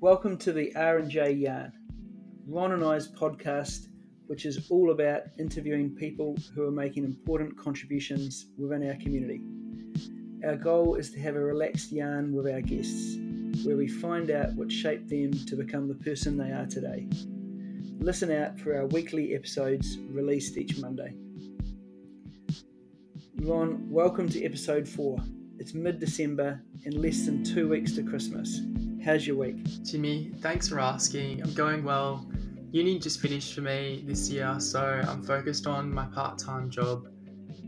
Welcome to the R and J Yarn, Ron and I's podcast, which is all about interviewing people who are making important contributions within our community. Our goal is to have a relaxed yarn with our guests, where we find out what shaped them to become the person they are today. Listen out for our weekly episodes released each Monday. Ron, welcome to episode four. It's mid December and less than two weeks to Christmas. How's your week? Jimmy, thanks for asking. I'm going well. Uni just finished for me this year, so I'm focused on my part time job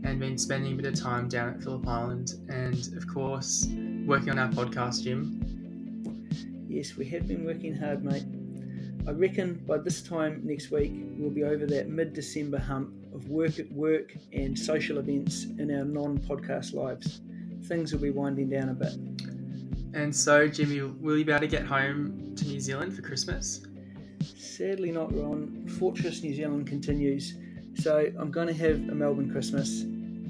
and been spending a bit of time down at Phillip Island and, of course, working on our podcast, Jim. Yes, we have been working hard, mate. I reckon by this time next week, we'll be over that mid December hump of work at work and social events in our non podcast lives. Things will be winding down a bit. And so, Jimmy, will you be able to get home to New Zealand for Christmas? Sadly, not Ron. Fortress New Zealand continues, so I'm going to have a Melbourne Christmas.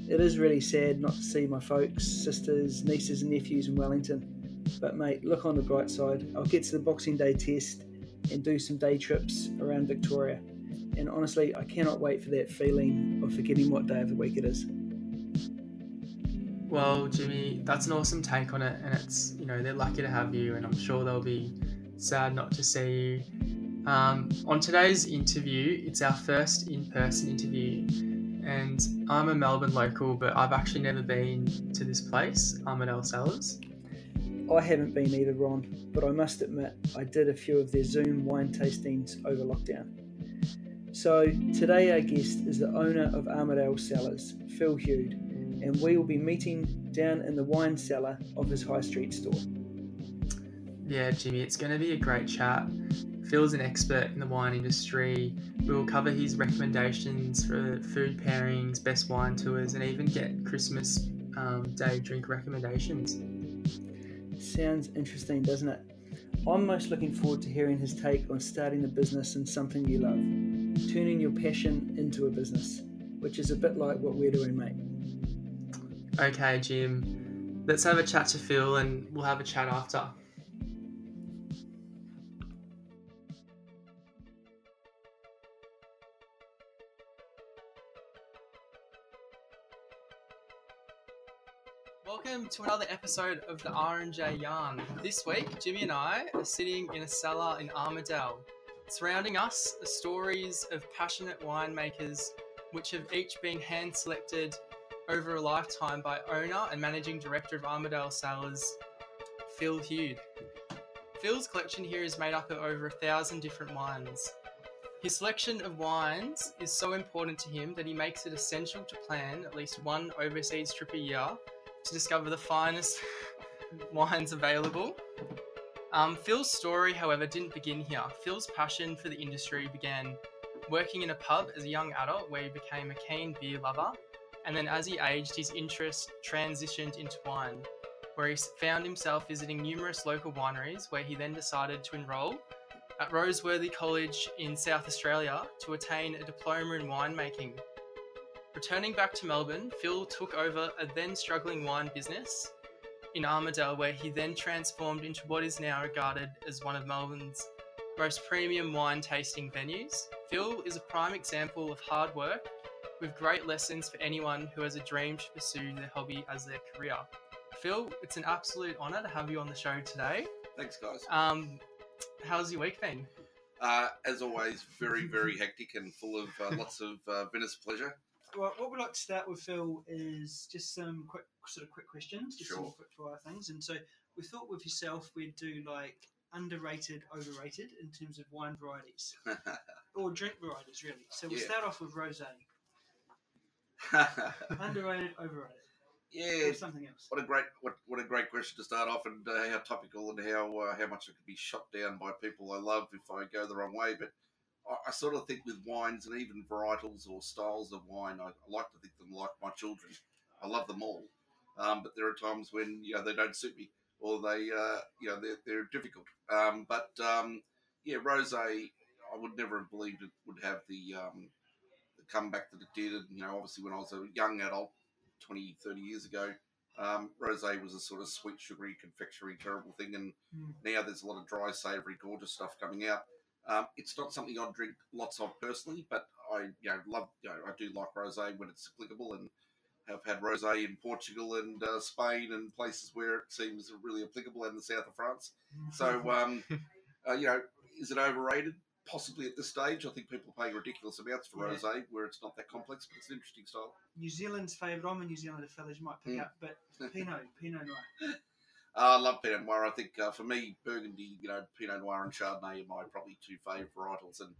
It is really sad not to see my folks, sisters, nieces, and nephews in Wellington. But, mate, look on the bright side. I'll get to the Boxing Day test and do some day trips around Victoria. And honestly, I cannot wait for that feeling of forgetting what day of the week it is. Well, Jimmy, that's an awesome take on it, and it's you know they're lucky to have you, and I'm sure they'll be sad not to see you. Um, on today's interview, it's our first in-person interview, and I'm a Melbourne local, but I've actually never been to this place, Armadale Cellars. I haven't been either, Ron, but I must admit I did a few of their Zoom wine tastings over lockdown. So today our guest is the owner of Armadale Cellars, Phil Hude, and we will be meeting down in the wine cellar of his high street store. Yeah, Jimmy, it's going to be a great chat. Phil's an expert in the wine industry. We will cover his recommendations for food pairings, best wine tours, and even get Christmas um, day drink recommendations. Sounds interesting, doesn't it? I'm most looking forward to hearing his take on starting a business in something you love, turning your passion into a business, which is a bit like what we're doing, mate. Okay, Jim. Let's have a chat to Phil and we'll have a chat after. Welcome to another episode of the R&J Yarn. This week, Jimmy and I are sitting in a cellar in Armadale. Surrounding us are stories of passionate winemakers which have each been hand selected over a lifetime by owner and managing director of Armadale Cellars, Phil Hude. Phil's collection here is made up of over a thousand different wines. His selection of wines is so important to him that he makes it essential to plan at least one overseas trip a year to discover the finest wines available. Um, Phil's story, however, didn't begin here. Phil's passion for the industry began working in a pub as a young adult where he became a keen beer lover and then as he aged, his interest transitioned into wine, where he found himself visiting numerous local wineries, where he then decided to enrol at Roseworthy College in South Australia to attain a diploma in winemaking. Returning back to Melbourne, Phil took over a then struggling wine business in Armadale, where he then transformed into what is now regarded as one of Melbourne's most premium wine tasting venues. Phil is a prime example of hard work with great lessons for anyone who has a dream to pursue their hobby as their career. Phil, it's an absolute honour to have you on the show today. Thanks, guys. Um, how's your week been? Uh, as always, very, very hectic and full of uh, lots of uh, Venice pleasure. Well, what we'd like to start with, Phil, is just some quick, sort of quick questions, just some quick fire things. And so we thought with yourself we'd do like underrated, overrated in terms of wine varieties or drink varieties, really. So we'll Yeah. start off with rosé. Underrated, overrated, yeah, or something else. what a great what, what a great question to start off, and uh, how topical and how uh, how much it could be shot down by people I love if I go the wrong way. But I, I sort of think with wines and even varietals or styles of wine, I, I like to think them like my children. I love them all, um, but there are times when you know they don't suit me or they uh, you know they're, they're difficult. Um, but um, yeah, rosé, I would never have believed it would have the um, the comeback that it did. And, you know, obviously when I was a young adult, 20, 30 years ago, Um, rosé was a sort of sweet, sugary, confectionery, terrible thing, and Mm. now there's a lot of dry, savoury, gorgeous stuff coming out. Um, it's not something I drink lots of personally, but I you know love you know I do like rosé when it's applicable, and have had rosé in Portugal and uh, Spain and places where it seems really applicable, and the south of France. So um, uh, you know, is it overrated? Possibly at this stage. I think people are paying ridiculous amounts for Yeah. rosé, where it's not that complex, but it's an interesting style. New Zealand's favourite. I'm a New Zealander, fellas. You might pick Mm. up, but Pinot, Pinot Noir. Uh, I love Pinot Noir. I think uh, for me, Burgundy, you know, Pinot Noir and Chardonnay are my probably two favourite varietals. And,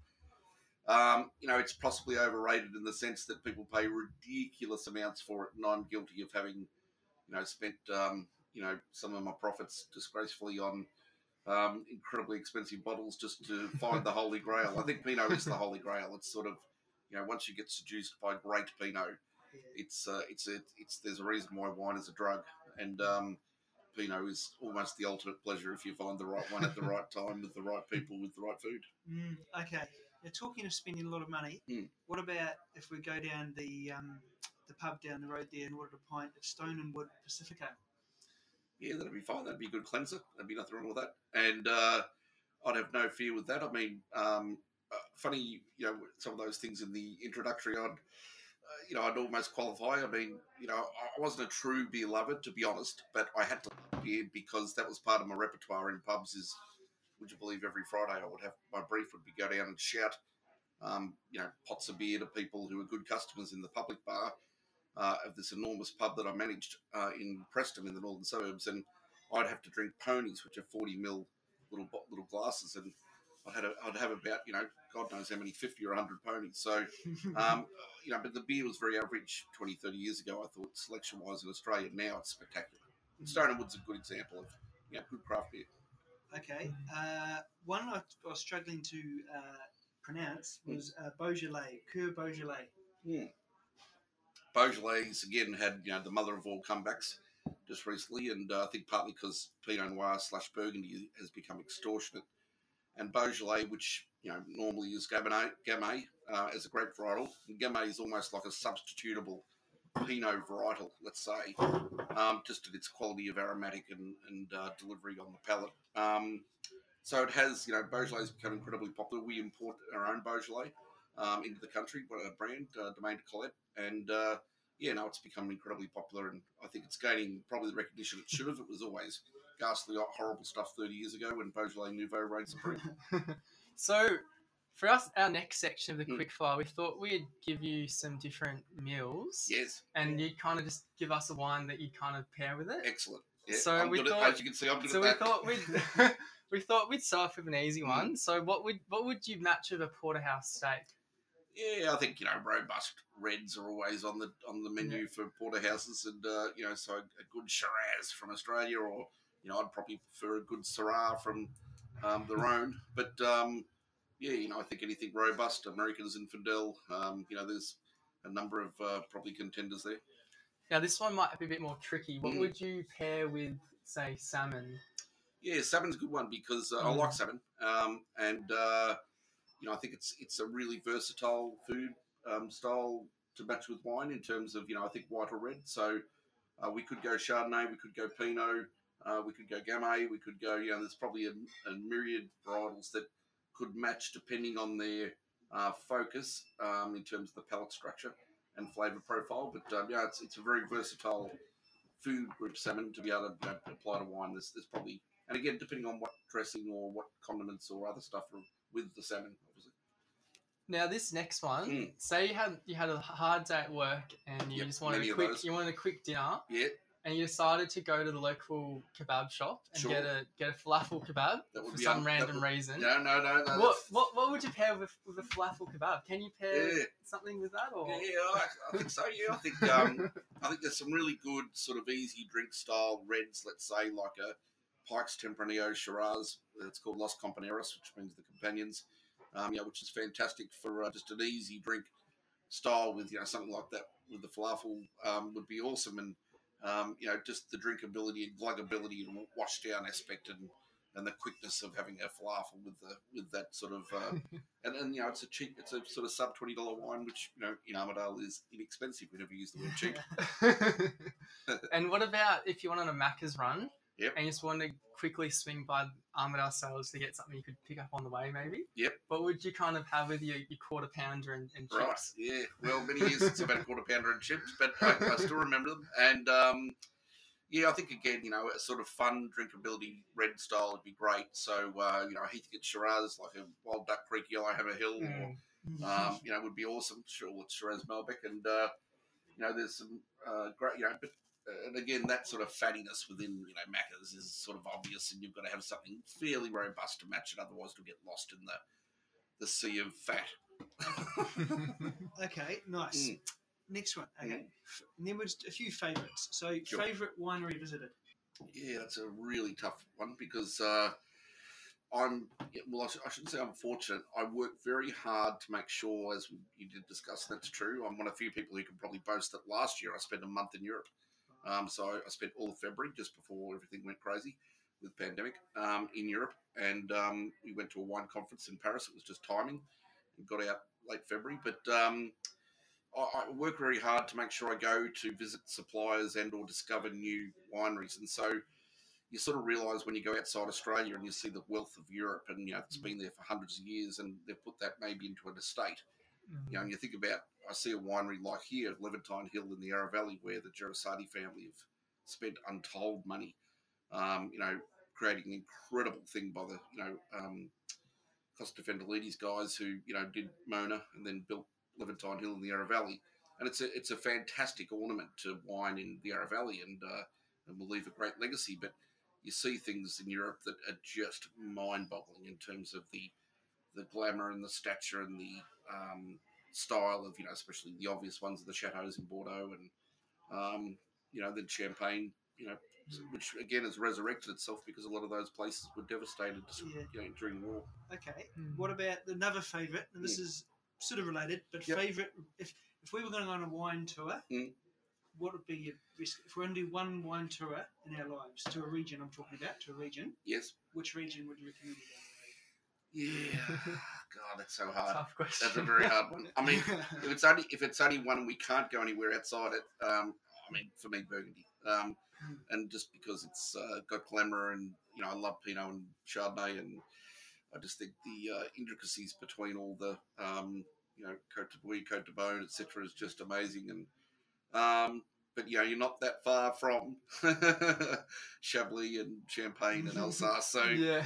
um, you know, it's possibly overrated in the sense that people pay ridiculous amounts for it. And I'm guilty of having, you know, spent, um, you know, some of my profits disgracefully on um, incredibly expensive bottles just to find the holy grail. I think Pinot is the holy grail. It's sort of, you know, once you get seduced by great Pinot, it's uh, it's a, it's there's a reason why wine is a drug, and um, Pinot is almost the ultimate pleasure if you find the right one at the right time with the right people with the right food. Mm, okay. Now, talking of spending a lot of money, Mm. what about if we go down the um, the pub down the road there and ordered a pint of Stone and Wood Pacifico? Yeah, that'd be fine. That'd be a good cleanser. There'd be nothing wrong with that. And uh, I'd have no fear with that. I mean, um, uh, funny, you know, some of those things in the introductory, I'd, uh, you know, I'd almost qualify. I mean, you know, I wasn't a true beer lover, to be honest, but I had to love beer because that was part of my repertoire in pubs. Is would you believe every Friday I would have my brief would be go down and shout, um, you know, pots of beer to people who were good customers in the public bar uh, of this enormous pub that I managed uh, in Preston in the northern suburbs, and I'd have to drink ponies, which are forty mil little little glasses, and I had a, I'd have about you know God knows how many fifty or hundred ponies. So um, you know, but the beer was very average 20, 30 years ago. I thought selection wise in Australia. Now it's spectacular. And Stone and Wood's a good example of you know, good craft beer. Okay. Uh, one I, I was struggling to uh, pronounce was uh, Beaujolais, Cru Beaujolais. Beaujolais again had you know the mother of all comebacks just recently, and uh, I think partly because Pinot Noir slash Burgundy has become extortionate, and Beaujolais, which you know normally is Gamay, Gamay uh, as a grape varietal, and Gamay is almost like a substitutable Pinot varietal, let's say, um, just at its quality of aromatic and, and uh, delivery on the palate. Um, so it has, you know, Beaujolais become incredibly popular. We import our own Beaujolais um, into the country, what a brand, uh, Domaine de Colette, and uh, yeah, no, it's become incredibly popular, and I think it's gaining probably the recognition it should have. It was always ghastly, horrible stuff 30 years ago when Beaujolais Nouveau reigned supreme. So, for us, our next section of the Mm. quick fire, we thought we'd give you some different meals, yes, and you'd kind of just give us a wine that you'd kind of pair with it. excellent. Yeah, So I'm we good at, thought- as you can see, I'm good So we thought we'd we thought we'd start off with an easy Mm. one. So what would what would you match with a porterhouse steak? Yeah, I think you know robust reds are always on the on the menu for porterhouses, and uh, you know so a, a good Shiraz from Australia, or you know I'd probably prefer a good Syrah from um, the Rhone. But um, yeah, you know I think anything robust, American Zinfandel, um, you know there's a number of uh, probably contenders there. Now this one might be a bit more tricky. What Mm. would you pair with, say, salmon? Yeah, salmon's a good one because uh, I Mm. like salmon, um, and uh, you know I think it's it's a really versatile food um, style to match with wine in terms of you know I think white or red. So uh, we could go Chardonnay, we could go Pinot, uh, we could go Gamay, we could go you know there's probably a, a myriad varietals that could match depending on their uh, focus um, in terms of the palate structure and flavour profile. But um, yeah, it's it's a very versatile food group salmon to be able to you know, apply to wine. There's, there's probably and again, depending on what dressing or what condiments or other stuff are with the salmon, obviously. Now this next one, Mm. say you had you had a hard day at work and you Yep, just wanted a quick you wanted a quick dinner Yeah, and you decided to go to the local kebab shop and Sure. get a get a falafel kebab for some un- random would- reason. no, no, no, no. What, what what would you pair with with a falafel kebab? Can you pair Yeah. something with that or? Yeah, I, I think so. Yeah, I think um, I think there's some really good sort of easy drink style reds. Let's say like a Pike's Tempranillo Shiraz. It's called Los Compañeros, which means the companions. Um, yeah, which is fantastic for uh, just an easy drink style with you know something like that with the falafel um, would be awesome and um, you know just the drinkability and gluggability and wash down aspect and and the quickness of having a falafel with the with that sort of uh, and and you know it's a cheap it's a sort of sub twenty dollar wine which you know in Armadale is inexpensive. We never use the word cheap. and what about if you went on a Macca's run Yep. and you just wanted to quickly swing by Armadale Cellars to get something you could pick up on the way, maybe? Yep. What would you kind of have with your, your quarter pounder and, and Right. chips? Yeah. Well, many years since I've had a quarter pounder and chips, but I, I still remember them. And um, yeah, I think again, you know, a sort of fun drinkability red style would be great. So uh, you know, Heathcote Shiraz like a Wild Duck Creek Yellowhammer Hill, or Mm. um, you know, would be awesome. Sure, with Shiraz Malbec, and uh, you know, there's some uh, great, you know, but. And again, that sort of fattiness within you know Macca's is sort of obvious, and you've got to have something fairly robust to match it. Otherwise, you'll get lost in the the sea of fat. Okay, nice. Mm. Next one. Okay. Mm. And then was a few favourites. So, Sure. favourite winery visited. Yeah, that's a really tough one because uh, I'm, well, I, sh- I shouldn't say I'm fortunate. I work very hard to make sure, as we, you did discuss, that's true. I'm one of the few people who can probably boast that last year I spent a month in Europe. Um, so I spent all of February just before everything went crazy with pandemic um, in Europe, and um, we went to a wine conference in Paris. It was just timing. We got out late February, but um, I, I work very hard to make sure I go to visit suppliers and or discover new wineries, and so you sort of realise when you go outside Australia and you see the wealth of Europe, and you know it's been there for hundreds of years, and they've put that maybe into an estate. You know, and you think about, I see a winery like here, Levantine Hill in the Yarra Valley, where the Jreissati family have spent untold money, um, you know, creating an incredible thing by the, you know, um, Costa Fendelides guys who, you know, did Mona and then built Levantine Hill in the Yarra Valley. And it's a, it's a fantastic ornament to wine in the Yarra Valley and, uh, and will leave a great legacy. But you see things in Europe that are just mind-boggling in terms of the the glamour and the stature and the um, style of you know, especially the obvious ones of the chateaus in Bordeaux and um, you know, the Champagne, you know, which again has resurrected itself because a lot of those places were devastated, Yeah. you know, during the war. Okay. Mm. What about another favourite? And this is sort of related, but Yep. favourite. If if we were going to go on a wine tour, Mm. what would be your risk? If we're going to do one wine tour in our lives to a region, I'm talking about to a region. Yes. Which region would you recommend? Yeah. God, that's so hard. Tough question. That's a very hard one. I mean, if it's only if it's only one we can't go anywhere outside it. Um, I mean, for me, Burgundy. Um, Mm. and just because it's uh, got glamour and you know I love Pinot and Chardonnay and I just think the uh, intricacies between all the um, you know Cote de Bouille, Cote de Beaune, etc. is just amazing. And um, but you know you're not that far from Chablis and Champagne and Alsace, so yeah.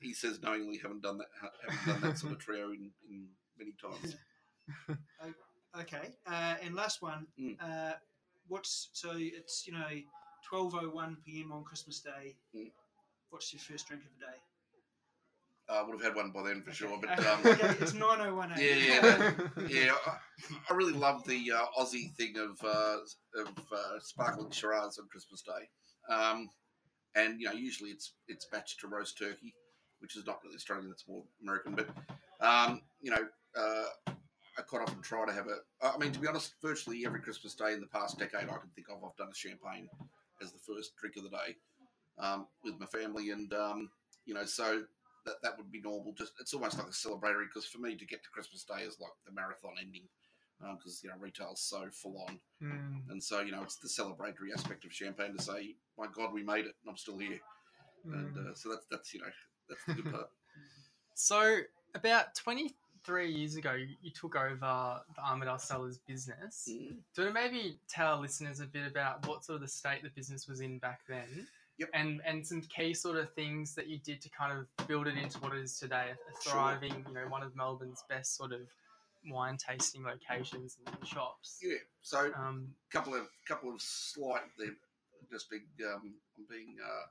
he says knowingly haven't done that haven't done that sort of trio in, in many times. okay. Uh, and last one. Mm. Uh, what's so? It's you know, twelve oh one p.m. on Christmas Day. Mm. What's your first drink of the day? I would have had one by then for sure, but um, okay, it's nine oh one. Yeah, yeah, yeah, I, I really love the uh, Aussie thing of uh, of uh, sparkling Shiraz on Christmas Day, um, and you know usually it's it's batched to roast turkey, which is not really Australian; it's more American. But um, you know, uh, I quite often try to have a. I mean, to be honest, virtually every Christmas Day in the past decade I can think of, I've done a champagne as the first drink of the day um, with my family, and um, you know, so that that would be normal. Just it's almost like a celebratory because for me to get to Christmas Day is like the marathon ending because you know retail's so full on, Mm, and so you know it's the celebratory aspect of champagne to say, my God, we made it, and I'm still here, and mm. uh, so that's that's you know that's the good part. So, about 23 years ago, you, you took over the Armadale Cellars business. Mm. Do you want to maybe tell our listeners a bit about what sort of the state the business was in back then? Yep. And and some key sort of things that you did to kind of build it into what it is today, a Sure. thriving, you know, one of Melbourne's best sort of wine tasting locations and shops. Yeah, so Um, couple of couple of slight they're just being um, I'm being uh,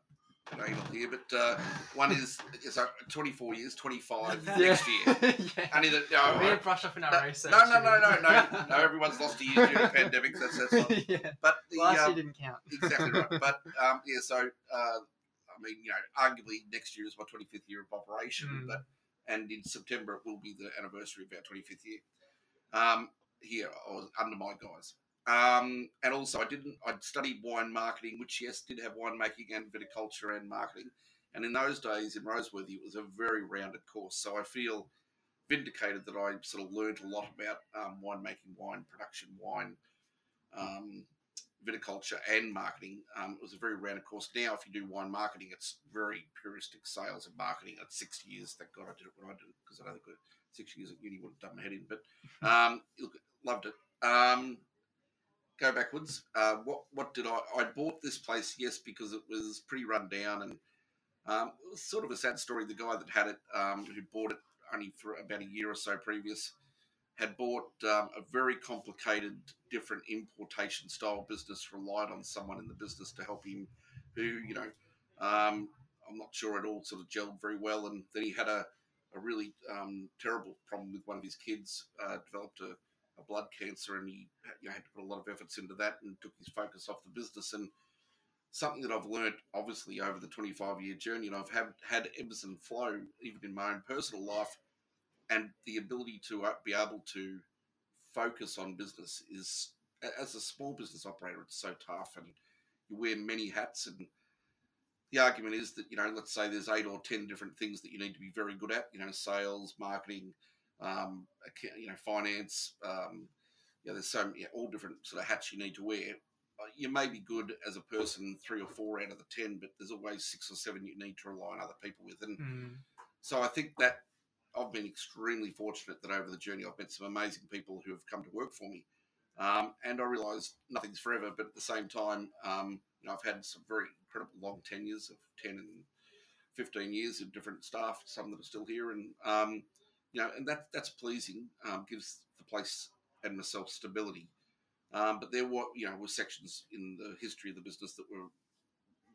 anal here, but uh, one is so 24 years, 25 Yeah. next year. yeah. Only that no, we didn't brush up in our no, research. no, no, no, no, no, no. Everyone's lost a year during pandemics. That's that's yeah. But the Last um, year didn't count. exactly right. But um, yeah, so uh, I mean, you know, arguably next year is my 25th year of operation, Mm. but and in September it will be the anniversary of our 25th year. Um, here, I was under my guys. Um, and also, I didn't. I studied wine marketing, which yes, did have winemaking and viticulture and marketing. And in those days in Roseworthy, it was a very rounded course. So I feel vindicated that I sort of learned a lot about um, winemaking, wine production, wine um, viticulture, and marketing. Um, it was a very rounded course. Now, if you do wine marketing, it's very puristic sales and marketing. At six years, thank God I did it when I did it because I don't think six years at uni would have done my head in. But um, loved it. Go backwards. Uh, what what did I? I bought this place, yes, because it was pretty run down and um, it was sort of a sad story. The guy that had it, um, who bought it only for about a year or so previous, had bought um, a very complicated, different importation style business, relied on someone in the business to help him, who, you know, um, I'm not sure it all sort of gelled very well. And then he had a, a really um, terrible problem with one of his kids, uh, developed a, a, blood cancer, and he you know, had to put a lot of efforts into that and took his focus off the business. And something that I've learned, obviously, over the 25 year journey, and I've had, had ebbs and flow, even in my own personal life, and the ability to uh, be able to focus on business is, as a small business operator, it's so tough, and you wear many hats. And the argument is that, you know, let's say there's eight or 10 different things that you need to be very good at, you know, sales, marketing, um, you know, finance, um, you know, there's so many, all different sort of hats you need to wear uh, you may be good as a person three or four out of the ten, but there's always six or seven you need to rely on other people with. And Mm. so I think that I've been extremely fortunate that over the journey I've met some amazing people who have come to work for me. Um, and I realise nothing's forever, but at the same time, um, you know, I've had some very incredible long tenures of 10 and 15 years of different staff, some that are still here. And, um, you know, and that, that's pleasing, um, gives the place and myself stability. Um, but there were, you know, were sections in the history of the business that were,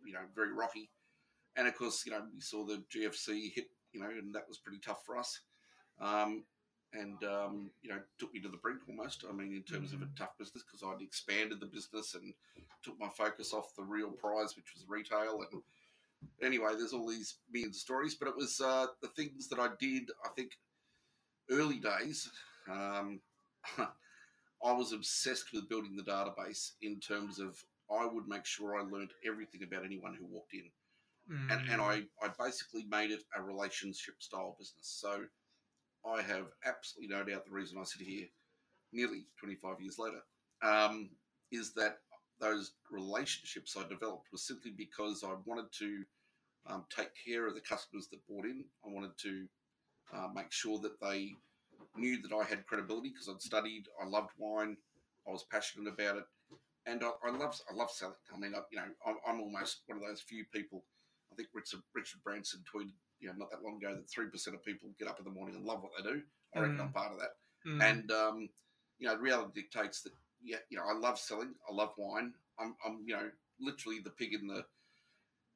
you know, very rocky. And of course, you know, we saw the GFC hit, you know, and that was pretty tough for us. Um, and, um, you know, took me to the brink almost. I mean, in terms of a tough business, because I'd expanded the business and took my focus off the real prize, which was retail. And anyway, there's all these millions of stories, but it was uh, the things that I did, I think, early days. Um, I was obsessed with building the database in terms of I would make sure I learned everything about anyone who walked in. And, and Mm. I, I basically made it a relationship style business. So I have absolutely no doubt the reason I sit here nearly 25 years later um, is that those relationships I developed was simply because I wanted to um, take care of the customers that bought in. I wanted to uh, make sure that they knew that I had credibility because I'd studied. I loved wine. I was passionate about it, and I, I love I love selling. I mean, I, you know, I'm, I'm almost one of those few people. I think Richard Richard Branson tweeted, you know, not that long ago that three percent of people get up in the morning and love what they do. I reckon Mm. I'm part of that. Mm. And um, you know, reality dictates that. Yeah, you know, I love selling. I love wine. I'm, I'm you know, literally the pig in the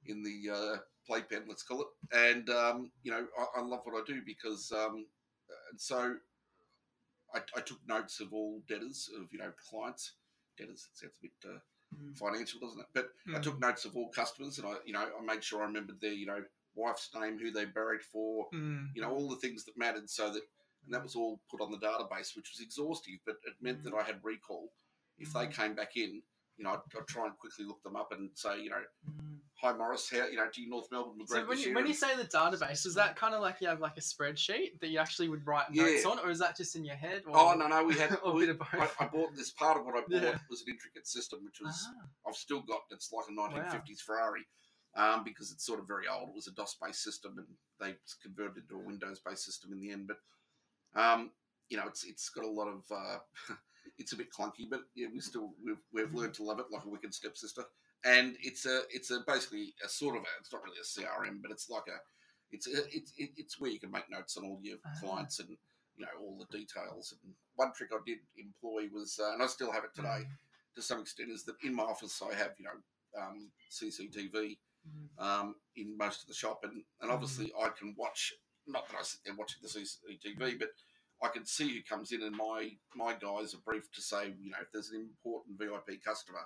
in the uh, playpen, let's call it. And um, you know, I, I love what I do because, um, and so I, I took notes of all debtors of you know clients. Debtors it sounds a bit uh, Mm. financial, doesn't it? But I Mm. took notes of all customers, and I you know I made sure I remembered their you know wife's name, who they buried for, Mm. you know all the things that mattered, so that and that was all put on the database, which was exhaustive, but it meant that I had recall. If they came back in, you know, I'd, I'd try and quickly look them up and say, you know, Mm. hi Morris, how you know, do you North Melbourne were So when you, when you say the database, is that kind of like you have like a spreadsheet that you actually would write Yeah. notes on, or is that just in your head? Or, oh no, no, we had a we, bit of I, both. I bought this part of what I bought Yeah. was an intricate system, which was Ah, I've still got. It's like a 1950s Ferrari. Um, because it's sort of very old. It was a DOS-based system, and they converted it to a Windows-based system in the end. But um, you know, it's it's got a lot of. Uh, it's a bit clunky, but yeah, we still we've we've learned to love it like a wicked stepsister. And it's a it's a basically a sort of a, it's not really a CRM, but it's like a it's a, it's it's where you can make notes on all your Ah. clients and you know all the details. And one trick I did employ was, uh, and I still have it today mm, to some extent, is that in my office I have you know um, CCTV mm, um, in most of the shop, and, and obviously I can watch. Not that I sit there watching the CCTV, but I can see who comes in, and my my guys are briefed to say, you know, if there's an important VIP customer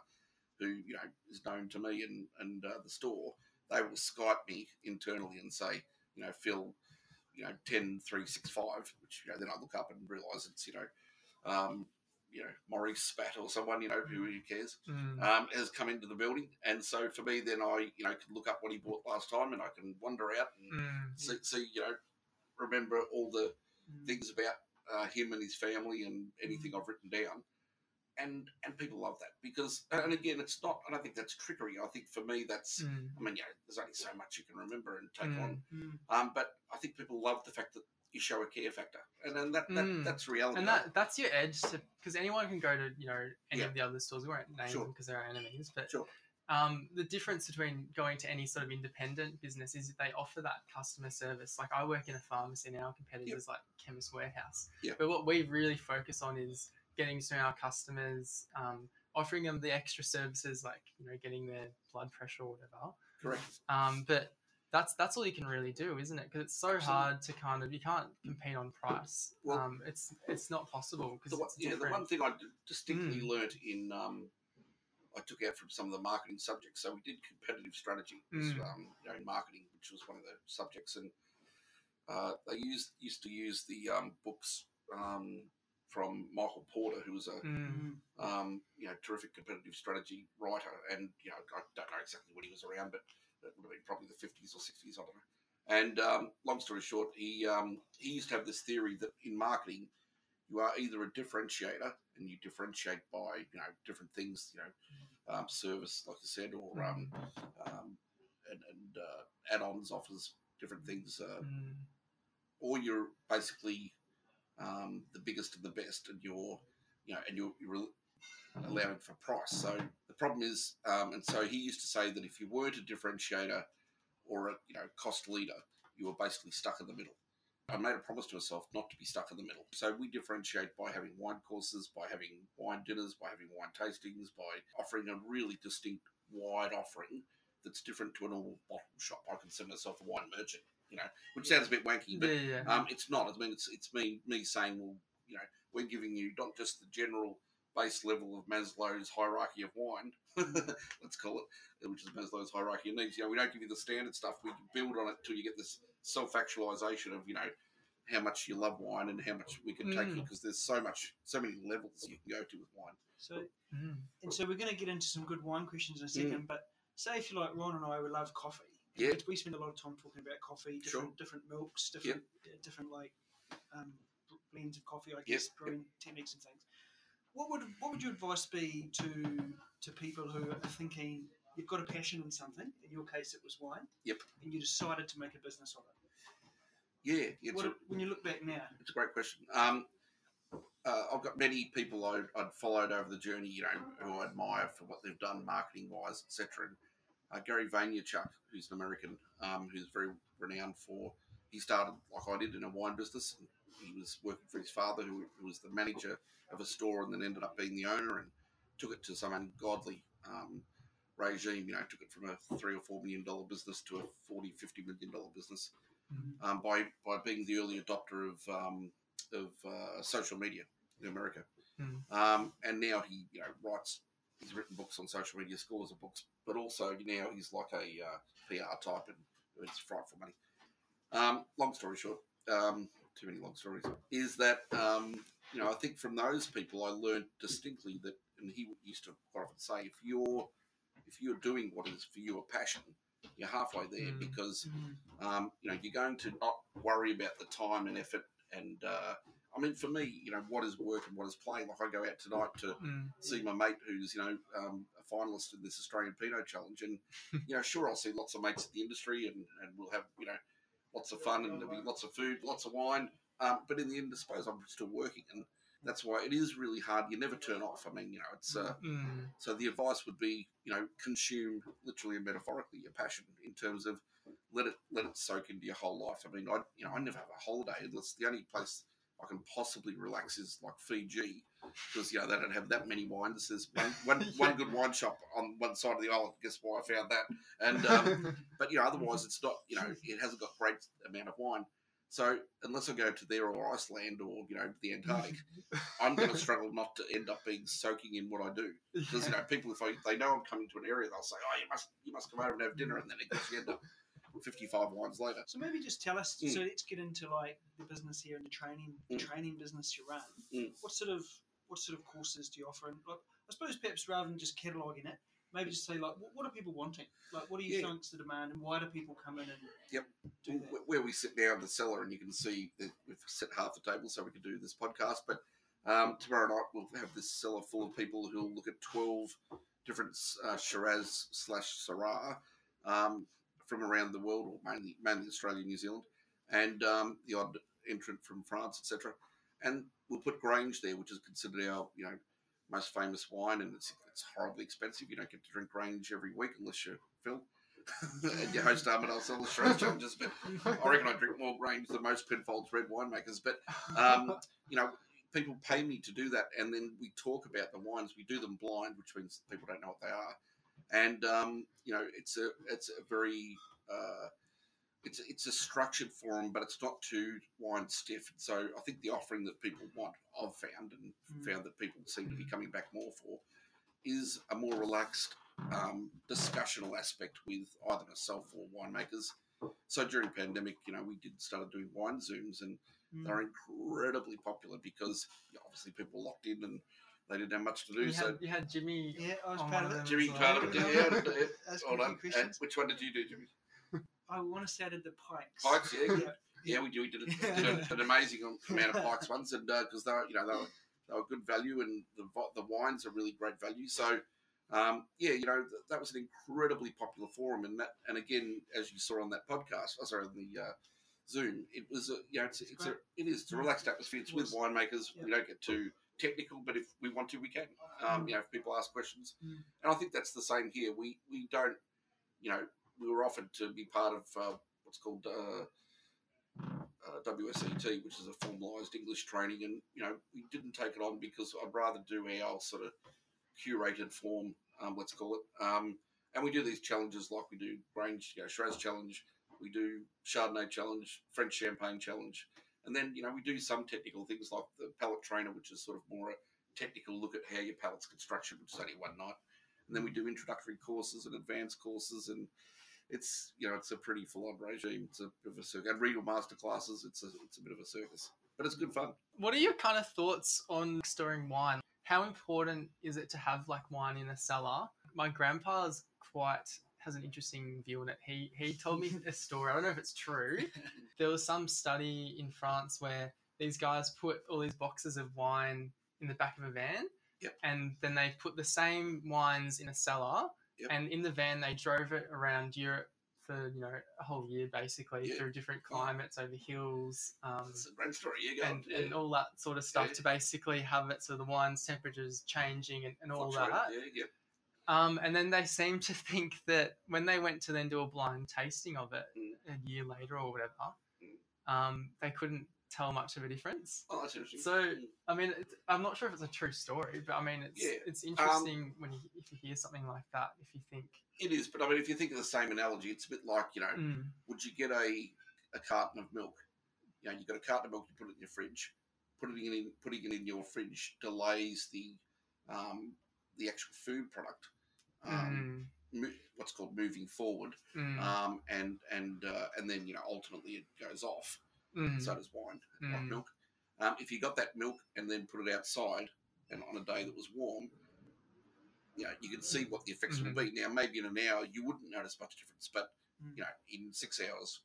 who you know is known to me and and uh, the store, they will Skype me internally and say, you know, Phil, you know, ten three six five, which you know then I look up and realise it's you know. Um, you know Maurice Spat or someone you know who, who cares Mm. um, has come into the building, and so for me, then I you know can look up what he bought last time, and I can wander out and Mm. see, see you know remember all the Mm. things about uh, him and his family and anything I've written down. And and people love that because and again it's not I don't think that's trickery. I think for me that's Mm. I mean, yeah, there's only so much you can remember and take Mm. on. Mm. Um, but I think people love the fact that you show a care factor, and then that, that Mm. that's reality. And that that's your edge to because anyone can go to you know any Yeah. of the other stores. We won't name Sure. them because they're our enemies, but Sure. Um, the difference between going to any sort of independent business is that they offer that customer service. Like I work in a pharmacy now, competitors like Chemist Warehouse. Yep. But what we really focus on is getting to know our customers, um, offering them the extra services like you know getting their blood pressure or whatever. correct. Um, but that's that's all you can really do, isn't it? Because it's so Absolutely. hard to kind of you can't compete on price. Well- um, it's it's not possible because yeah, the one thing I distinctly Mm. learnt in um, I took out from some of the marketing subjects. So we did competitive strategy, Mm. um, you know, in marketing, which was one of the subjects, and uh, they used used to use the um, books um, from Michael Porter, who was a Mm, you know, terrific competitive strategy writer. And, you know, I don't know exactly when he was around, but it would have been probably the 50s or 60s, I don't know. And um, long story short, he, um, he used to have this theory that in marketing, you are either a differentiator and you differentiate by, you know, different things, you know, um, service, like I said, or um, um, and, and uh, add-ons offers different things, uh, mm, or you're basically um, the biggest and the best, and you're, you know, and you're, you're allowing for price. So the problem is, um, and so he used to say that if you weren't a differentiator or a you know cost leader, you were basically stuck in the middle. I made a promise to myself not to be stuck in the middle. So we differentiate by having wine courses, by having wine dinners, by having wine tastings, by offering a really distinct wide offering that's different to a normal bottle shop. I consider myself a wine merchant, you know, which sounds a bit wanky, but yeah, yeah. um, it's not. I mean, it's it's me me saying, well, you know, we're giving you not just the general base level of Maslow's hierarchy of wine, let's call it, which is Maslow's hierarchy of needs. You know, we don't give you the standard stuff. We build on it till you get this self-actualization of you know how much you love wine and how much we can take you Mm. because there's so much, so many levels you can go to with wine. So, Mm, and so we're going to get into some good wine questions in a second. But say if you like Ron and I, we love coffee. Yeah. We- We spend a lot of time talking about coffee, Sure. different different milks, different uh, different like um, blends of coffee, I guess, yep. brewing techniques and things. What would what would your advice be to to people who are thinking you've got a passion in something? In your case, it was wine. Yep. And you decided to make a business of it. Yeah, it's What, a, when you look back now, It's a great question. Um, uh, I've got many people I'd, I'd followed over the journey, you know, who I admire for what they've done marketing wise, etc. And uh, Gary Vaynerchuk, who's an American, um, who's very renowned for, he started like I did in a wine business. And he was working for his father, who, who was the manager of a store, and then ended up being the owner and took it to some ungodly um, regime. You know, took it from a three or four million dollar business to a 40, 50 million dollar business Mhm. um, by by being the early adopter of um, of uh, social media in America. Mm. Um, and now he you know writes. He's written books on social media, scores of books, but also now he's like a uh, PR type and it's frightful money. Um, long story short, um, too many long stories. Is that um, you know I think from those people I learned distinctly that, and he used to quite often say, if you're if you're doing what is for you a passion, you're halfway there Mm. because um, you know, you're going to not worry about the time and effort. And uh, I mean, for me, you know, what is work and what is play? Like I go out tonight to mm, see my mate who's, you know, um, a finalist in this Australian Pinot Challenge, and you know, sure, I'll see lots of mates at the industry, and, and we'll have, you know, lots of fun, and there'll be lots of food, lots of wine. Um, but in the end, I suppose I'm still working, and that's why it is really hard. You never turn off. I mean, you know, it's. Uh, mm, so the advice would be, you know, consume literally and metaphorically your passion in terms of let it let it soak into your whole life. I mean, I you know I never have a holiday unless the only place I can possibly relax is like Fiji because you know they don't have that many wines. There's one one, one good wine shop on one side of the island. Guess why I found that? And um, but you know otherwise it's not you know it hasn't got great amount of wine. So unless I go to there or Iceland or you know the Antarctic, I'm going to struggle not to end up being soaking in what I do because you know people if I, they know I'm coming to an area they'll say oh you must you must come over and have dinner and then it gets you end up 55 wines later So maybe just tell us. Mm. So let's get into like the business here and the training, the Mm. training business you run. Mm. What sort of what sort of courses do you offer? And like, I suppose perhaps rather than just cataloguing it, maybe just say like, what, what are people wanting? Like, what do you Yeah. think's the demand, and why do people come in and Yep. do that? Where we sit now in the cellar, and you can see that we've set half the table so we can do this podcast. But um, tomorrow night we'll have this cellar full of people who'll look at twelve different uh, Shiraz slash Syrah um, from around the world, or mainly mainly Australia, New Zealand, and um, the odd entrant from France, etc. And we'll put Grange there, which is considered our you know most famous wine, and it's it's horribly expensive. You don't get to drink Grange every week unless you're Phil. and your host Armadale Cellar Shiraz challenges, but I reckon I drink more Grange than most Penfolds red winemakers. But um, you know, people pay me to do that, and then we talk about the wines. We do them blind, which means people don't know what they are. And um, you know, it's a it's a very uh, it's it's a structured forum, but it's not too wine stiff. So I think the offering that people want, I've found and Mm. found that people seem to be coming back more for, is a more relaxed um, discussional aspect with either myself or winemakers. So during pandemic, you know, we did started doing wine zooms, and Mm. they're incredibly popular because you know, obviously people were locked in and they didn't have much to do. you, so had, you had Jimmy. Yeah, I was part of of it. them Jimmy as part of it, Yeah. yeah. and, hold on. And which one did you do, Jimmy? I want to say I did the pikes. Pikes, yeah. yeah. Yeah, we do. We did, a, did a, an amazing amount of pikes once, and because they were, you know, they were, they were good value, and the the wines are really great value. So, um, yeah, you know, th- that was an incredibly popular forum, and that, and again, as you saw on that podcast, oh, sorry, on the uh, Zoom, it was, a, you know, it's, it's a, it is it's a relaxed atmosphere. It's with winemakers. We don't get too technical, but if we want to, we can. Um, you know, if people ask questions, Mm. and I think that's the same here. We we don't, you know, we were offered to be part of uh, what's called. Uh, uh, WSET, which is a formalised English training, and you know we didn't take it on because I'd rather do our sort of curated form, um, let's call it. Um, and we do these challenges like we do Grange, you know, Shiraz Challenge, we do Chardonnay Challenge, French Champagne Challenge, and then you know we do some technical things like the palate trainer, which is sort of more a technical look at how your palate's constructed, which is only one night. And then we do introductory courses and advanced courses, and it's you know it's a pretty full on regime. It's a bit of a circus. And Regal master classes. It's a it's a bit of a circus, but it's good fun. What are your kind of thoughts on storing wine? How important is it to have like wine in a cellar? My grandpa's quite has an interesting view on it. He he told me a story. I don't know if it's true. There was some study in France where these guys put all these boxes of wine in the back of a van. Yep. And then they put the same wines in a cellar. Yep. And in the van they drove it around Europe for, you know, a whole year basically Yeah. through different climates over hills. Um, It's a great story. You go. and, and all that sort of stuff Yeah. to basically have it so the wine's temperature's changing and, and all that. Yeah, yeah. Um, and then they seem to think that when they went to then do a blind tasting of it Mm. a year later or whatever, Mm. um, they couldn't tell much of a difference. Oh, that's interesting. So. I mean, I'm not sure if it's a true story, but I mean, it's Yeah. it's interesting when you if you hear something like that. If you think, it is, but I mean, if you think of the same analogy, it's a bit like you know, mm, would you get a a carton of milk? You know, you got a carton of milk, you put it in your fridge. Putting it in, putting it in your fridge delays the um, the actual food product. Um, mm, mo- what's called moving forward, mm, um, and and uh, and then you know ultimately it goes off. Mm, So does wine, like mm. milk. Um, if you got that milk and then put it outside, and on a day that was warm, you know you can see what the effects Mhm. will be. Now, maybe in an hour you wouldn't notice much difference, but Mm. you know in six hours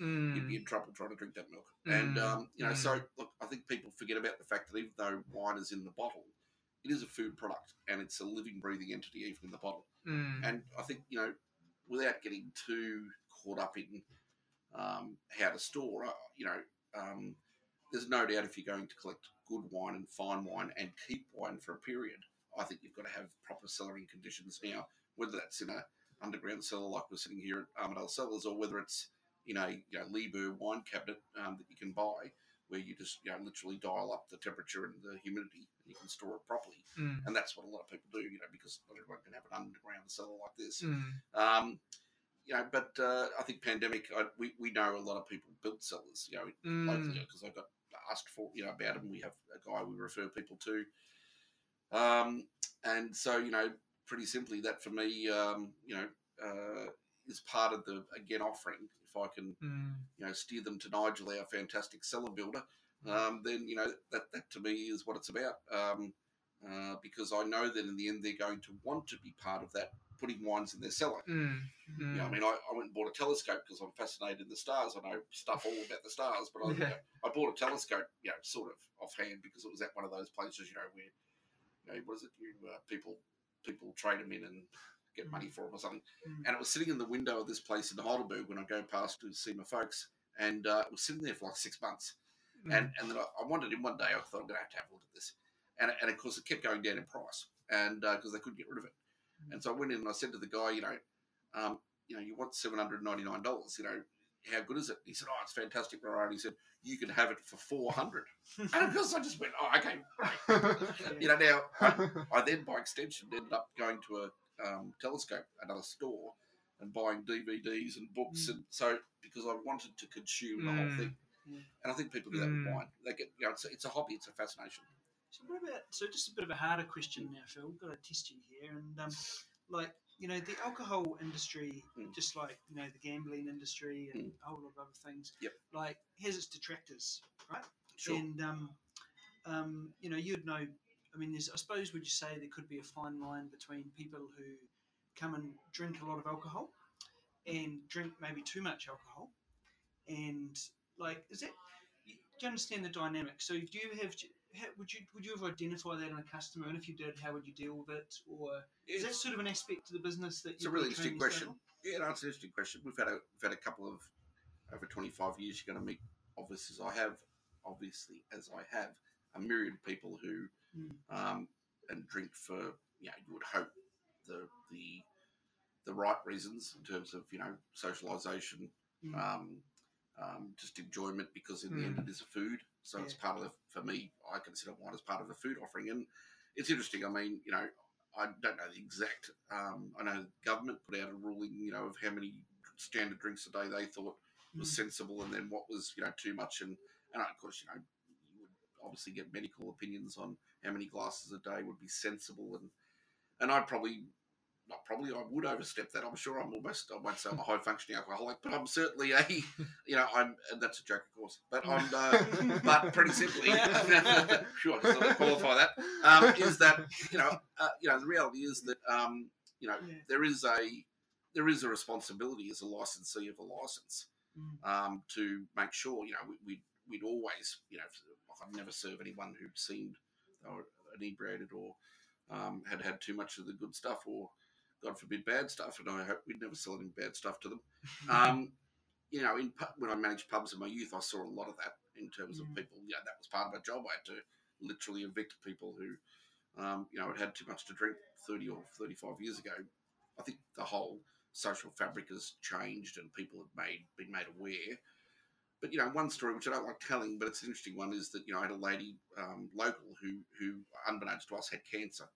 mm, you'd be in trouble trying to drink that milk. And Mm. um, you know, so Mm. look, I think people forget about the fact that even though wine is in the bottle, it is a food product and it's a living, breathing entity even in the bottle. mm, And I think you know, without getting too caught up in um, how to store, uh, you know, um, there's no doubt if you're going to collect good wine and fine wine and keep wine for a period, I think you've got to have proper cellaring conditions now. Whether that's in a underground cellar like we're sitting here at Armadale Cellars, or whether it's in a you know Liebherr wine cabinet um, that you can buy, where you just you know literally dial up the temperature and the humidity, and you can store it properly. mm, And that's what a lot of people do, you know, because not everyone can have an underground cellar like this. mm, Um, you know, but uh, I think pandemic, I, we, we know a lot of people built cellars, you know, locally mm, because I got asked for, you know, about them. We have a guy we refer people to. Um, and so, you know, pretty simply, that for me, um, you know, uh, is part of the, again, offering. If I can, mm. you know, steer them to Nigel, our fantastic cellar builder, um, then, you know, that, that to me is what it's about. Um, uh, because I know that in the end they're going to want to be part of that, putting wines in their cellar. Mm. You know, I Mm. mean, I, I went and bought a telescope because I'm fascinated in the stars. I know stuff all about the stars, but I, you know, I bought a telescope, you know, sort of offhand because it was at one of those places, you know, where, you know, what is it? You uh, people people trade them in and get money for them or something. Mm. And it was sitting in the window of this place in Heidelberg when I go past to see my folks, and uh, it was sitting there for like six months. Mm. And and then I, I wandered in one day. I thought I'm going to have to have a look at this, and and of course it kept going down in price, and because they couldn't get rid of it. Mm. And so I went in and I said to the guy, you know, um, you know, you want seven hundred ninety nine dollars. You know, how good is it? He said, oh, it's fantastic, Ryan. He said you can have it for four hundred. And of course I just went, oh, okay, great. You know, now I, I then by extension ended up going to a um, telescope, another store, and buying DVDs and books, Mm. and so because I wanted to consume the whole Mm. thing. And I think people do that Mm. with wine. They get, you know, it's a, it's a hobby, it's a fascination. So what about so just a bit of a harder question now, Phil. We've got to test you here, and um, like you know the alcohol industry, Mm. just like you know the gambling industry and a whole lot of other things. Yep. Like has its detractors, right? Sure. And um, um, you know you'd know. I mean, there's I suppose would you say there could be a fine line between people who come and drink a lot of alcohol and drink maybe too much alcohol, and like is that you- do you understand the dynamic? So, do you have, how, would you would you ever identify that in a customer, and if you did, how would you deal with it? Or is that sort of an aspect to the business that it's a really interesting question. Yeah, no, it's an interesting question. We've had a we've had a couple of over twenty five years. You're going to meet, obviously, as I have, obviously as I have, a myriad of people who Mm. um, and drink for you know you would hope the the the right reasons in terms of you know socialization, Mm. um, um, just enjoyment because in the end Mm. it is a food. So it's part of the, for me, I consider wine as part of the food offering. And it's interesting. I mean, you know, I don't know the exact, um, I know the government put out a ruling, you know, of how many standard drinks a day they thought was Mm. sensible and then what was, you know, too much. And, and of course, you know, you would obviously get medical opinions on how many glasses a day would be sensible. And, and I'd probably, not probably, I would overstep that. I'm sure I'm almost, I won't say I'm a high functioning alcoholic, but I'm certainly a, you know, I'm, and that's a joke, of course, but I'm, uh, but pretty simply, sure, just qualify that, um, is that, you know, uh, you know, the reality is that, um, you know, Yeah. there is a, there is a responsibility as a licensee of a license Mm. um, to make sure, you know, we, we'd, we'd always, you know, I'd never serve anyone who seemed they were inebriated or um, had had too much of the good stuff or, God forbid, bad stuff. And I hope we'd never sell any bad stuff to them. Um, you know, in when I managed pubs in my youth, I saw a lot of that in terms of Mm. people. Yeah, that was part of my job. I had to literally evict people who, um, you know, had had too much to drink thirty or thirty-five years ago. I think the whole social fabric has changed, and people have made been made aware. But you know, one story which I don't like telling, but it's an interesting one, is that you know I had a lady um, local who, who unbeknownst to us, had cancer,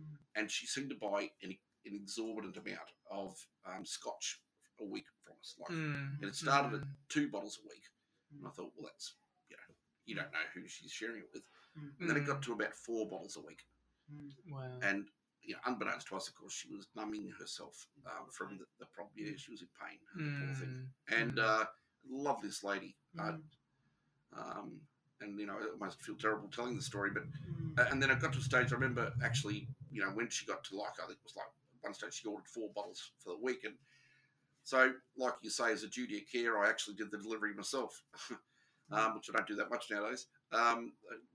Mm. and she seemed to buy an, an exorbitant amount of um, scotch a week from us. Like Mm. and it started at Mm. two bottles a week. And Mm. I thought, well, that's you know, you don't know who she's sharing it with. Mm. And then it got Mm. to about four bottles a week, Mm. Wow. and you know, unbeknownst to us, of course, she was numbing herself um, from the, the problem. Yeah, she was in pain, the poor thing. Mm. And Mm. uh, love this lady. Uh, Mm. um, and you know, I almost feel terrible telling the story, but Mm. uh, and then I got to a stage. I remember actually, you know, when she got to like, I think it was like one stage she ordered four bottles for the week, and so like you say, as a duty of care, I actually did the delivery myself, um, which I don't do that much nowadays. Um,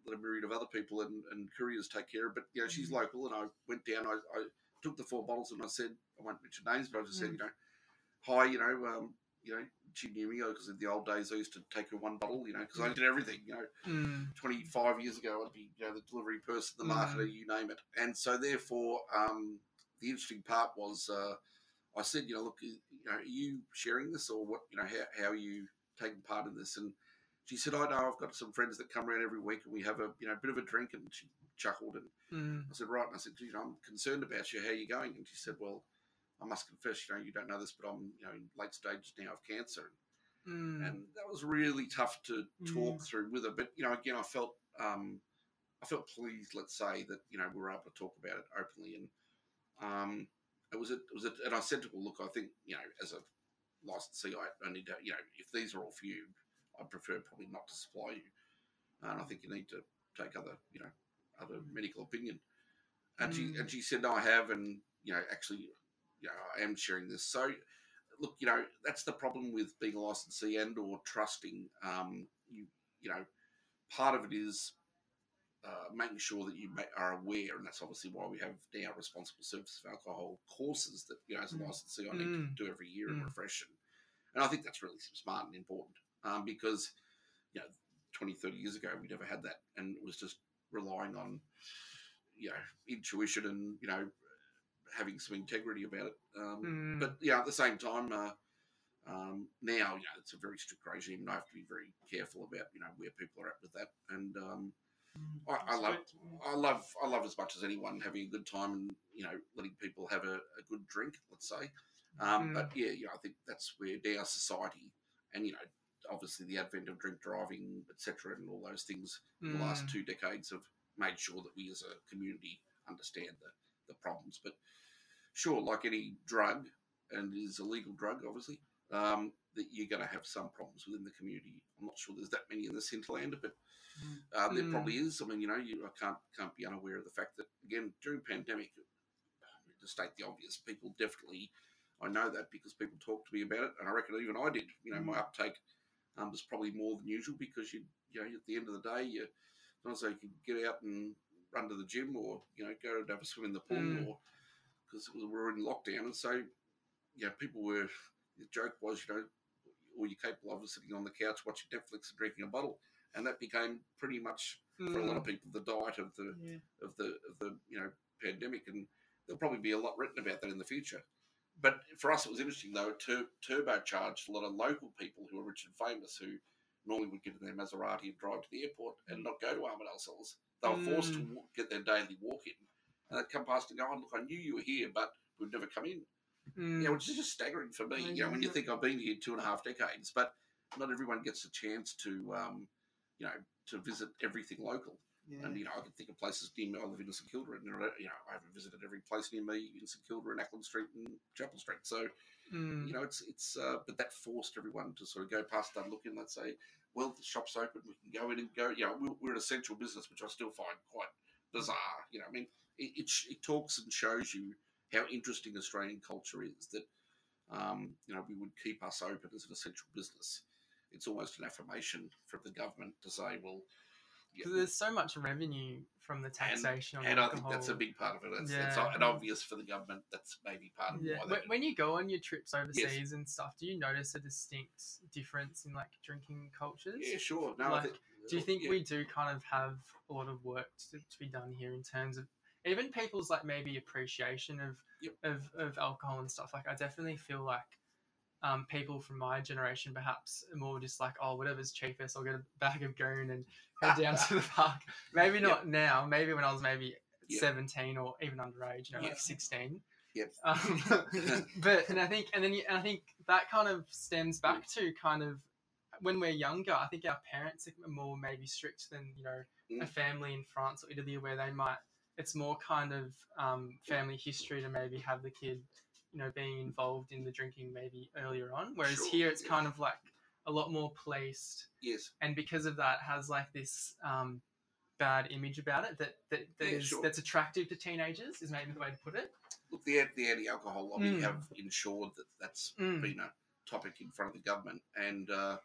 a myriad of other people and, and couriers take care of. But you know, she's Mm. local, and I went down. I, I took the four bottles, and I said, I won't mention names, but I just said, Mm. you know, hi, you know, um, you know, she knew me because in the old days I used to take her one bottle, you know, because I did everything, you know. Mm. 25 years ago, I'd be, you know, the delivery person, the Mm. marketer, you name it. And so, therefore, um, the interesting part was uh, I said, you know, look, you know, are you sharing this or what, you know, how, how are you taking part in this? And she said, I know I've got some friends that come around every week and we have a, you know, bit of a drink. And she chuckled and Mm. I said, right. And I said, you know, I'm concerned about you. How are you going? And she said, well, I must confess, you know, you don't know this, but I'm, you know, in late stages now of cancer Mm. and that was really tough to talk Mm. through with her. But you know, again, I felt um, I felt pleased, let's say, that you know we were able to talk about it openly, and um, it was a, it was a, and I said to her, look, I think you know, as a licensee, I, I need to, you know, if these are all for you, I'd prefer probably not to supply you, and I think you need to take other, you know, other Mm. medical opinion. And she Mm. and she said, "No, I have," and you know, actually, you know, I am sharing this. So, look, you know, that's the problem with being a licensee and or trusting. Um, you you know, part of it is uh, making sure that you are aware, and that's obviously why we have now responsible service of alcohol courses that you know as a Mm. licensee I need Mm. to do every year and Mm. refresh. And, and I think that's really smart and important um, because you know 20, 30 years ago we never had that, and it was just relying on you know intuition and you know having some integrity about it. Um, Mm. But yeah, at the same time, uh, um, now you know it's a very strict regime, and I have to be very careful about you know where people are at with that. And um, I, I love, I love, I love as much as anyone having a good time and you know letting people have a, a good drink. Let's say, um, Mm. but yeah, you know, I think that's where our society and you know obviously the advent of drink driving, etc., and all those things in the last Mm. two decades have made sure that we as a community understand the, the problems. But sure, like any drug, and it is a legal drug, obviously, um, that you're going to have some problems within the community. I'm not sure there's that many in this hinterland, but Mm. uh, there Mm. probably is. I mean, you know, you I can't can't be unaware of the fact that again during pandemic, to state the obvious, people definitely. I know that because people talk to me about it, and I reckon even I did. You know, my uptake um, was probably more than usual because you, you know, at the end of the day, you not so you could get out and run to the gym or you know go and have a swim in the pool Mm. or because we were in lockdown, and so yeah, people were. The joke was, you know, all you're capable of is sitting on the couch watching Netflix and drinking a bottle, and that became pretty much for a lot of Mm. people the diet of the Yeah. of the of the you know pandemic, and there'll probably be a lot written about that in the future. But for us, it was interesting though. It tur- turbocharged a lot of local people who are rich and famous who normally would get in their Maserati and drive to the airport and not go to Armadale Cellars. They were forced to Mm. wa- get their daily walk in, and they'd come past and go, "Oh, look, I knew you were here, but we'd never come in." Mm. Yeah, which is just staggering for me. You know, when you think I've been here two and a half decades, but not everyone gets a chance to, um, you know, to visit everything local. Yeah. And you know, I can think of places near me. I live in St Kilda, and you know, I haven't visited every place near me in St Kilda and Acland Street and Chapel Street. So Mm. you know, it's it's. Uh, but that forced everyone to sort of go past and look in. Let's say, well, the shop's open. We can go in and go. You know, we're, we're an essential business, which I still find quite bizarre. You know, I mean, it it, sh- it talks and shows you how interesting Australian culture is. That um, you know, we would keep us open as an essential business. It's almost an affirmation from the government to say, well, yeah, there's so much revenue from the taxation and on I think that's a big part of it. It's, it's Yeah. an obvious for the government. That's maybe part of Yeah. why When, you go on your trips overseas and stuff, do you notice a distinct difference in like drinking cultures? Yeah, sure. No, I Like, think, Do you think yeah. we do kind of have a lot of work to, to be done here in terms of even people's like maybe appreciation of Yep. of, of alcohol and stuff? Like I definitely feel like um, people from my generation perhaps are more just like, oh, whatever's cheapest, I'll get a bag of goon and head down to the park. Maybe not now. Maybe when I was maybe Yep. seventeen or even underage, you know, Yep. like sixteen. Yep. Um, but and I think and then you, and I think that kind of stems back to kind of when we're younger. I think our parents are more maybe strict than you know a Mm. family in France or Italy where they might. It's more kind of um, family history to maybe have the kid, you know, being involved in the drinking maybe earlier on. Whereas Sure, here it's yeah. kind of like a lot more policed, yes. and because of that has like this um, bad image about it that that, that Yeah, is- sure. that's attractive to teenagers is maybe the way to put it. Look, the, the anti-alcohol lobby Mm. have ensured that that's Mm. been a topic in front of the government, and uh,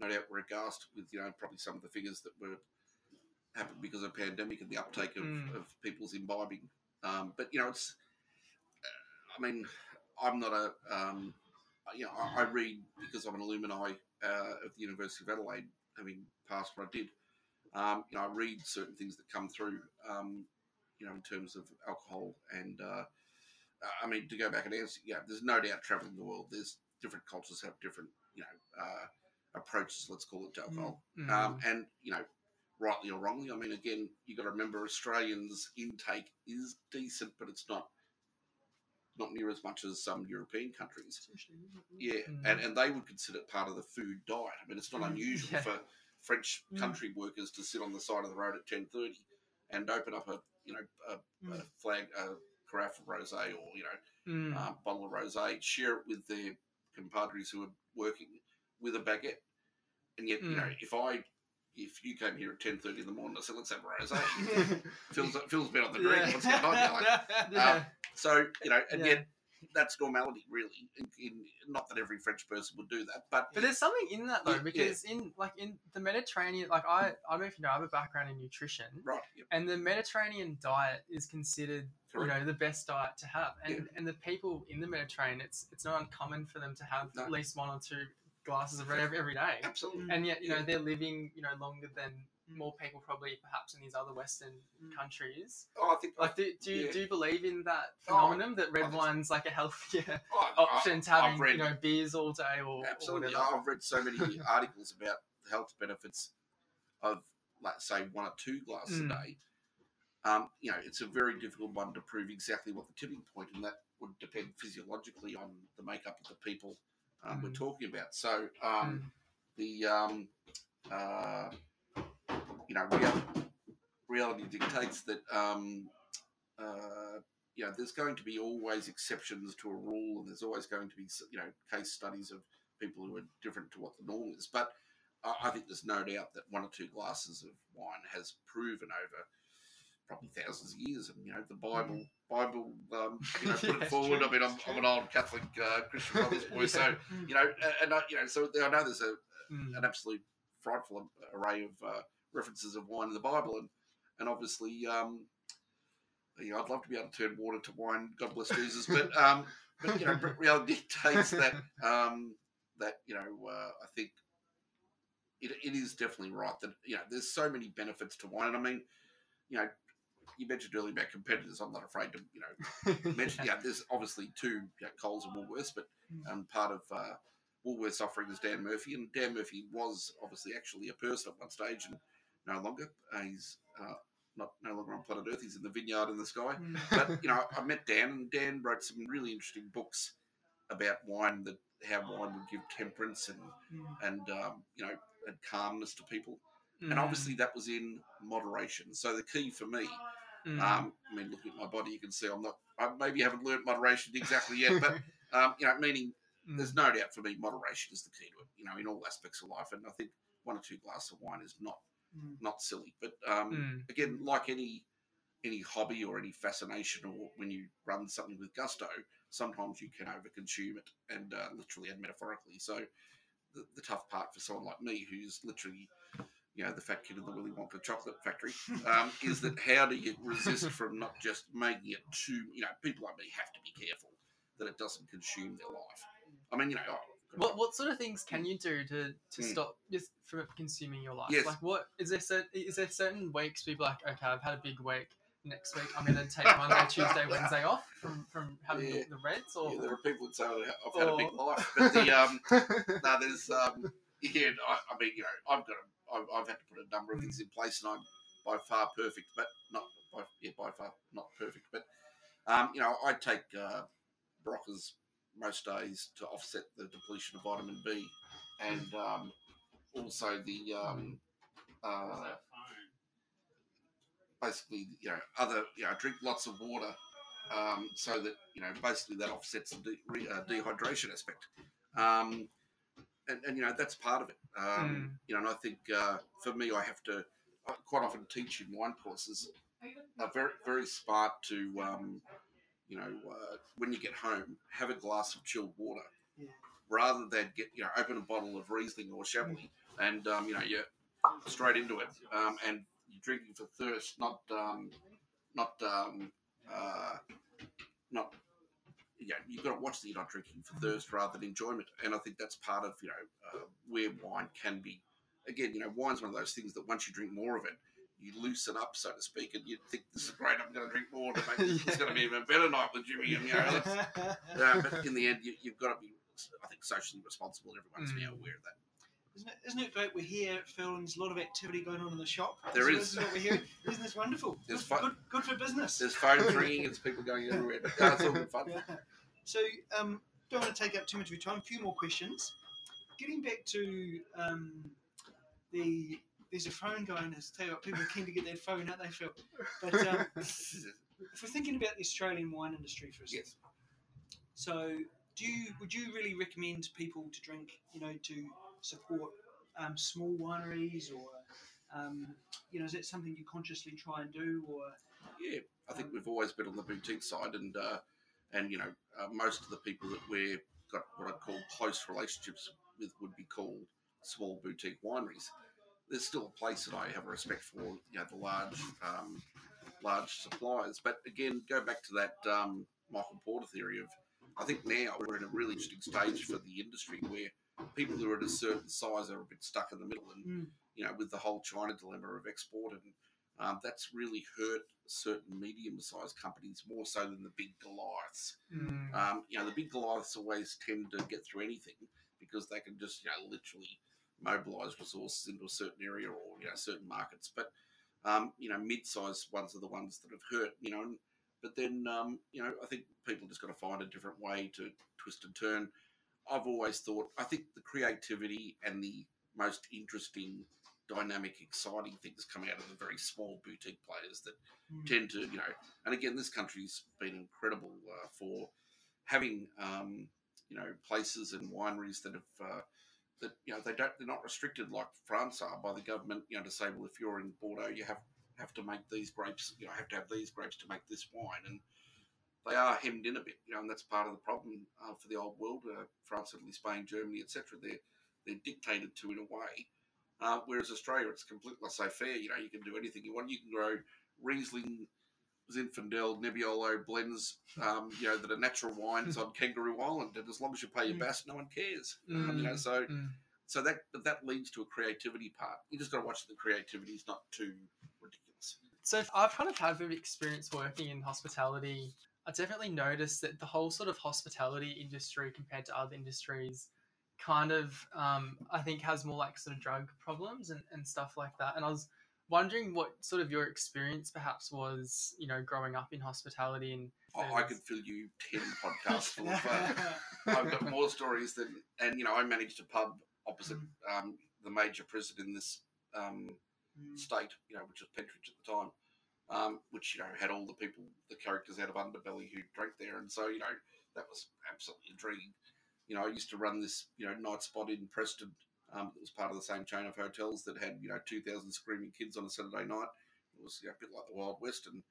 no doubt we're aghast with you know probably some of the figures that were happened because of pandemic and the uptake of, Mm. of people's imbibing. Um, but you know, it's. uh, I mean, I'm not a. Um, you know, I, I read because I'm an alumni uh, of the University of Adelaide, having passed what I did. Um, you know, I read certain things that come through. Um, you know, in terms of alcohol and. Uh, I mean, to go back and answer, yeah, there's no doubt traveling the world. There's different cultures have different, you know, uh, approaches. Let's call it to alcohol. Mm. Um, and you know, rightly or wrongly, I mean, again, you got to remember Australians' intake is decent, but it's not not near as much as some European countries. Yeah, Mm. and, and they would consider it part of the food diet. I mean, it's not Mm, unusual yeah. for French Mm. country workers to sit on the side of the road at ten thirty and open up a you know a, a Mm. flag a carafe of rosé or you know Mm. uh, bottle of rosé, share it with their compadres who are working with a baguette. And yet, you know, Mm. if I, if you came here at ten thirty in the morning, I said, "Let's have a rosé." Phil's Phil's been on the drink. What's going on? Like, yeah. Um, so you know, and Yeah. yet that's normality, really. In, in, not that every French person would do that, but But there's something in that though, Yeah, yeah. because in like in the Mediterranean, like I I don't know if you know, I have a background in nutrition, right, yeah, and the Mediterranean diet is considered you know the best diet to have, and Yeah. and the people in the Mediterranean, it's it's not uncommon for them to have No. at least one or two glasses of red every, every day, absolutely. and yet you know they're living you know longer than more people probably perhaps in these other Western Mm. countries. Oh, I think Like, do, do you Yeah. do you believe in that Oh, phenomenon that red wine's like a healthier I- option to having read- you know beers all day or, or Absolutely. whatever? I've read so many articles about the health benefits of, like, say, one or two glasses Mm. a day. Um, you know, it's a very difficult one to prove exactly what the tipping point, and that would depend physiologically on the makeup of the people um, we're Mm. talking about. So, um, Mm. the um, uh, you know real, reality dictates that um, uh, you know there's going to be always exceptions to a rule, and there's always going to be you know case studies of people who are different to what the norm is. But I, I think there's no doubt that one or two glasses of wine has proven over probably thousands of years, and you know the Bible Bible um, you know put Yeah, it forward. true, I mean, I'm, I'm an old Catholic uh, Christian Brothers boy, so you know, and I, you know, so I know there's a Mm. an absolute frightful array of uh, references of wine in the Bible, and and obviously, um, you know, I'd love to be able to turn water to wine. God bless Jesus, but um, but you know, reality dictates that um, that you know, uh, I think it, it is definitely right that you know, there's so many benefits to wine, and I mean, you know. You mentioned earlier about competitors. I'm not afraid to, you know, mention. Yeah, there's obviously two you know, Coles and Woolworths, but um, part of uh, Woolworths offering is Dan Murphy, and Dan Murphy was obviously actually a person at one stage, and no longer. Uh, he's uh, not no longer on planet Earth. He's in the vineyard in the sky. Mm. But you know, I met Dan, and Dan wrote some really interesting books about wine, that how wine would give temperance and Mm. and um, you know and calmness to people. Mm. And obviously that was in moderation. So the key for me Mm. um, I mean, looking at my body, you can see I'm not. I maybe haven't learned moderation exactly yet, but um, you know, meaning Mm. there's no doubt for me, moderation is the key to it. You know, in all aspects of life, and I think one or two glasses of wine is not Mm. not silly. But um, Mm. again, like any any hobby or any fascination, or when you run something with gusto, sometimes you can overconsume it, and uh, literally and metaphorically. So the, the tough part for someone like me, who's literally you know the fat kid in the Willy Wonka chocolate factory, um, is that how do you resist from not just making it too? You know, people like me have to be careful that it doesn't consume their life. I mean, you know, oh, What what sort of things can you do to, to Mm. stop just from consuming your life? Yes. Like what is there certain is there certain weeks people are like okay I've had a big week next week I'm gonna take Monday Tuesday Wednesday off from from having Yeah. the, the reds or yeah, there are people that say I've had a big life, but the um, no, there's um, yeah, I, I mean, you know, I've got a, I've, I've had to put a number of things in place, and I'm by far perfect, but not by yeah, by far not perfect, but um, you know, I take uh, Beroccas most days to offset the depletion of vitamin B, and um, also the um, uh, basically, you know, other, you know, I drink lots of water, um, so that you know, basically that offsets the de- re, uh, dehydration aspect, um, and, and you know that's part of it. Um, You know, and I think uh, for me, I have to I quite often teach in wine courses. Are very very smart to, um, you know, uh, when you get home, have a glass of chilled water. Yeah. Rather than get, you know, open a bottle of Riesling or Chablis and, um, you know, you're straight into it. Um, and you're drinking for thirst, not um, not um, uh, not. Yeah, you've got to watch that you're not drinking for thirst rather than enjoyment, and I think that's part of you know uh, where wine can be. Again, you know, wine's one of those things that once you drink more of it, you loosen up, so to speak, and you think this is great. I'm going to drink more to make this. It's going to be even better night with Jimmy, and you know, yeah, but in the end, you, you've got to be, I think, socially responsible. And everyone's now Mm. aware of that. Isn't it, isn't it great? We're here, Phil, and there's a lot of activity going on in the shop. There So is. What we're hearing. Isn't this wonderful? There's good, good, good for business. There's phones ringing, it's people going everywhere. No, it's all good fun. Yeah. So, um, don't want to take up too much of your time. A few more questions. Getting back to um, the there's a phone going. As tell you what, people are keen to get their phone out. They feel. But um, if we're thinking about the Australian wine industry for a second, yes. so do you would you really recommend people to drink? You know, to support um, small wineries or Um, you know, is that something you consciously try and do, or Yeah, I think we've always been on the boutique side, and uh, and you know uh, most of the people that we've got what I'd call close relationships with would be called small boutique wineries. There's still a place that I have a respect for, you know, the large um, large suppliers. But again, go back to that um, Michael Porter theory of I think now we're in a really interesting stage for the industry where people who are at a certain size are a bit stuck in the middle, and Mm. you know, with the whole China dilemma of export, and um, that's really hurt certain medium-sized companies more so than the big Goliaths. Mm. Um, you know, the big Goliaths always tend to get through anything because they can just, you know, literally mobilize resources into a certain area or, you know, certain markets. But, um, you know, mid-sized ones are the ones that have hurt, you know. And, but then, um, you know, I think people just got to find a different way to twist and turn. I've always thought, I think the creativity and the most interesting, dynamic, exciting things come out of the very small boutique players that Mm. tend to, you know, and again, this country's been incredible uh, for having, um, you know, places and wineries that have, uh, that, you know, they don't, they're not restricted like France are by the government, you know, to say, well, if you're in Bordeaux, you have, have to make these grapes, you know, have to have these grapes to make this wine. And they are hemmed in a bit, you know, and that's part of the problem uh, for the old world, uh, France, Italy, Spain, Germany, etc. They're, they're dictated to in a way. Uh, whereas Australia, it's completely laissez-faire. You know, you can do anything you want. You can grow Riesling, Zinfandel, Nebbiolo blends, um, you know, that are natural wines on Kangaroo Island, and as long as you pay your Mm. BAS, no one cares. Um, you know, Mm, so mm. so that that leads to a creativity part. You just got to watch the creativity is not too ridiculous. So I've kind of had a bit of experience working in hospitality. I definitely noticed that the whole sort of hospitality industry compared to other industries kind of um, I think has more like sort of drug problems and, and stuff like that. And I was wondering what sort of your experience perhaps was, you know, growing up in hospitality and I, I could fill you ten podcasts full of. I've got more stories than, and you know, I managed a pub opposite um, the major prison in this um, Mm. state, you know, which was Pentridge at the time, um, which you know had all the people, the characters out of Underbelly who drank there, and so you know that was absolutely intriguing. You know, I used to run this you know night spot in Preston um, that was part of the same chain of hotels that had you know two thousand screaming kids on a Saturday night. It was you know, a bit like the Wild West, and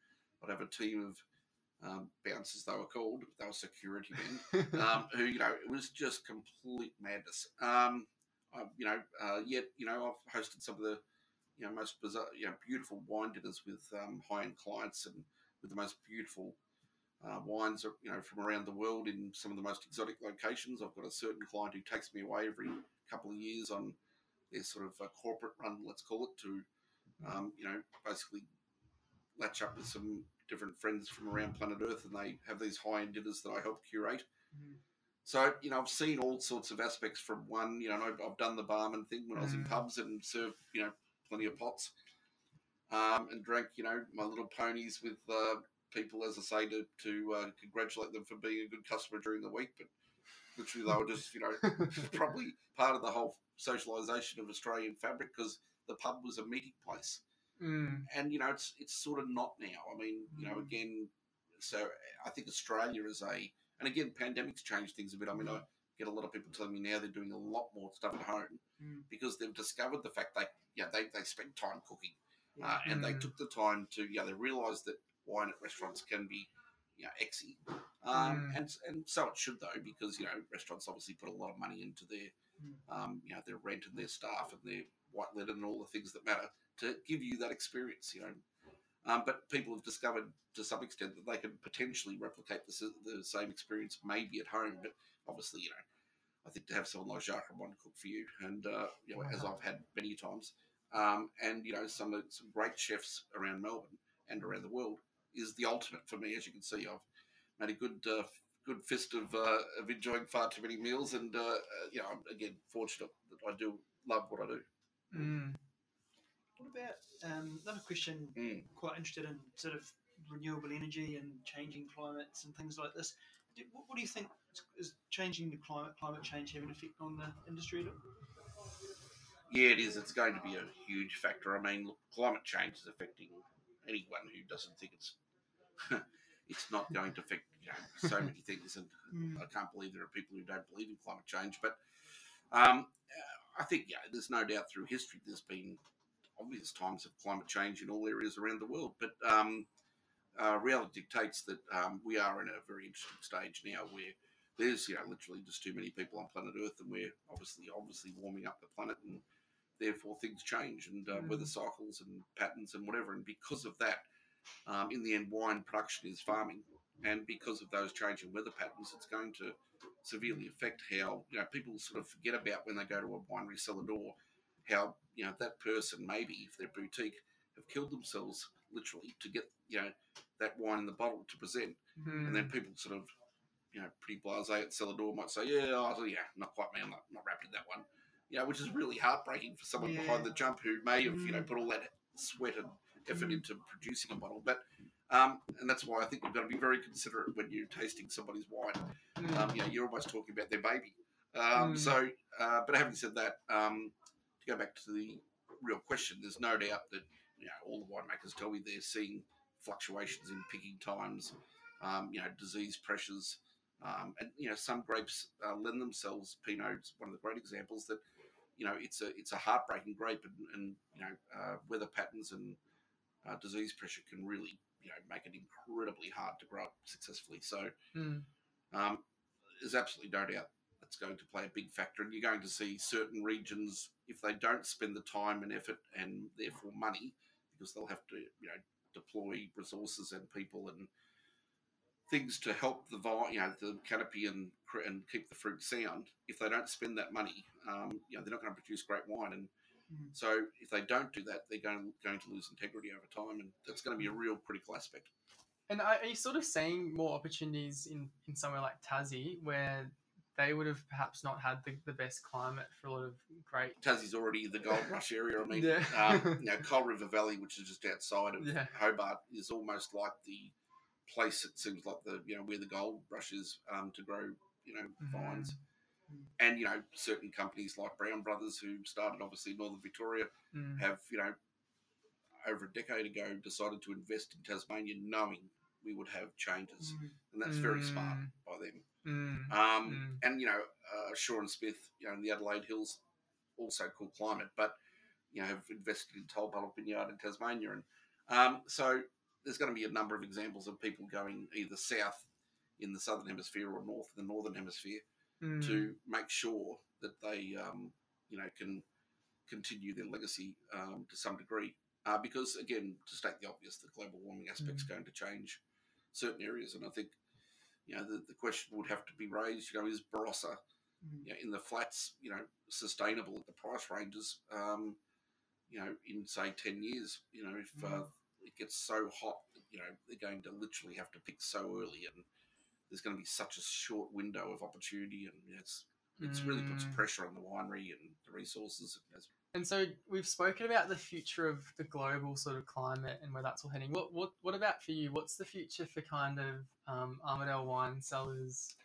I'd have a team of um, bouncers they were called. They were security men um, who you know it was just complete madness. Um, I, you know, uh, yet you know I've hosted some of the you know most bizarre, you know, beautiful wine dinners with um, high end clients and with the most beautiful uh, wines, you know, from around the world in some of the most exotic locations. I've got a certain client who takes me away every couple of years on their sort of uh, corporate run, let's call it, to um, you know basically latch up with some different friends from around planet Earth, and they have these high end dinners that I help curate. Mm. So you know, I've seen all sorts of aspects from one. You know, I've, I've done the barman thing when I was in Mm. pubs and served you know plenty of pots, um, and drank you know my little ponies with uh, people, as I say, to to uh, congratulate them for being a good customer during the week. But literally, they were just you know probably part of the whole socialisation of Australian fabric because the pub was a meeting place Mm, and you know it's it's sort of not now. I mean, you know, Mm. again, so I think Australia is a, and again, pandemics changed things a bit. I mean, I get a lot of people telling me now they're doing a lot more stuff at home Mm. because they've discovered the fact they, yeah, they they spend time cooking, Yeah. uh, and they Mm. took the time to, yeah, they realised that wine at restaurants can be, you know, exy, um, Mm. and and so it should though because you know restaurants obviously put a lot of money into their, Mm. um, you know, their rent and their staff and their white linen and all the things that matter to give you that experience, you know. Um, but people have discovered to some extent that they can potentially replicate the, the same experience maybe at home. But obviously, you know, I think to have someone like Jacques Reymond cook for you, and uh, you know, as I've had many times, um, and you know, some some great chefs around Melbourne and around the world is the ultimate for me. As you can see, I've made a good uh, good fist of uh, of enjoying far too many meals, and uh, uh, you know, I'm again fortunate that I do love what I do. mm. What about um, another question? Mm. Quite interested in sort of renewable energy and changing climates and things like this. What, what do you think is changing the climate, climate change having an effect on the industry? at all? Yeah, it is. It's going to be a huge factor. I mean, look, climate change is affecting anyone who doesn't think it's it's not going to affect you know so many things. And Mm. I can't believe there are people who don't believe in climate change. But um, I think yeah, there's no doubt through history there's been obvious times of climate change in all areas around the world. But um, uh, reality dictates that um, we are in a very interesting stage now where there's you know literally just too many people on planet Earth, and we're obviously obviously warming up the planet, and therefore things change and uh, Mm. weather cycles and patterns and whatever. And because of that, um, in the end, wine production is farming, and because of those changing weather patterns, it's going to severely affect how you know people sort of forget about when they go to a winery cellar door how you know that person maybe if they're boutique have killed themselves literally to get you know that wine in the bottle to present and Mm. then people sort of you know pretty blasé at cellar door might say yeah oh, yeah not quite me I'm not, not wrapped in that one you know which is really heartbreaking for someone Yeah. behind the jump who may have you know Mm. put all that sweat and effort Mm. into producing a bottle but um, and that's why I think you've got to be very considerate when you're tasting somebody's wine Mm. um, you know, you're almost talking about their baby. Um, Mm. So, uh, but having said that, um, to go back to the real question, there's no doubt that you know all the winemakers tell me they're seeing fluctuations in picking times, um, you know, disease pressures, um, and you know some grapes uh, lend themselves. Pinot's one of the great examples that you know it's a it's a heartbreaking grape, and, and you know uh, weather patterns and uh, disease pressure can really you know make it incredibly hard to grow up successfully. So Mm. um, there's absolutely no doubt that's going to play a big factor. And you're going to see certain regions, if they don't spend the time and effort and therefore money, because they'll have to, you know, deploy resources and people and things to help the vine, you know, the canopy and and keep the fruit sound. If they don't spend that money, um, you know, they're not going to produce great wine. And Mm. so if they don't do that, they're going going to lose integrity over time, and that's going to be a real critical aspect. And are are you sort of seeing more opportunities in, in somewhere like Tassie where they would have perhaps not had the, the best climate for a lot of great. Tassie's already the gold rush area. I mean, Yeah. um, you know, Coal River Valley, which is just outside of Yeah. Hobart, is almost like the place. It seems like the you know where the gold rush is um, to grow you know vines, Mm. and you know certain companies like Brown Brothers, who started obviously in Northern Victoria, Mm. have you know over a decade ago decided to invest in Tasmania, knowing we would have changes, Mm. and that's very smart Mm. by them. Mm. Um, Mm. And you know, uh, Shaw and Smith, you know, in the Adelaide Hills, also cool climate, but you know, have invested in Tolpuddle Vineyard in Tasmania, and um, so there's going to be a number of examples of people going either south in the southern hemisphere or north in the northern hemisphere Mm. to make sure that they, um, you know, can continue their legacy um, to some degree. Uh, because again, to state the obvious, the global warming aspect's Mm. going to change certain areas, and I think, you know, the, the question would have to be raised. You know, is Barossa, Mm. you know, in the flats, you know, sustainable at the price ranges? Um, you know, in say ten years, you know, if uh, Mm. it gets so hot, you know, they're going to literally have to pick so early, and there's going to be such a short window of opportunity, and it's it's really puts Mm. pressure on the winery and the resources. As, And so we've spoken about the future of the global sort of climate and where that's all heading. What what what about for you? What's the future for kind of um, Armadale wine cellars?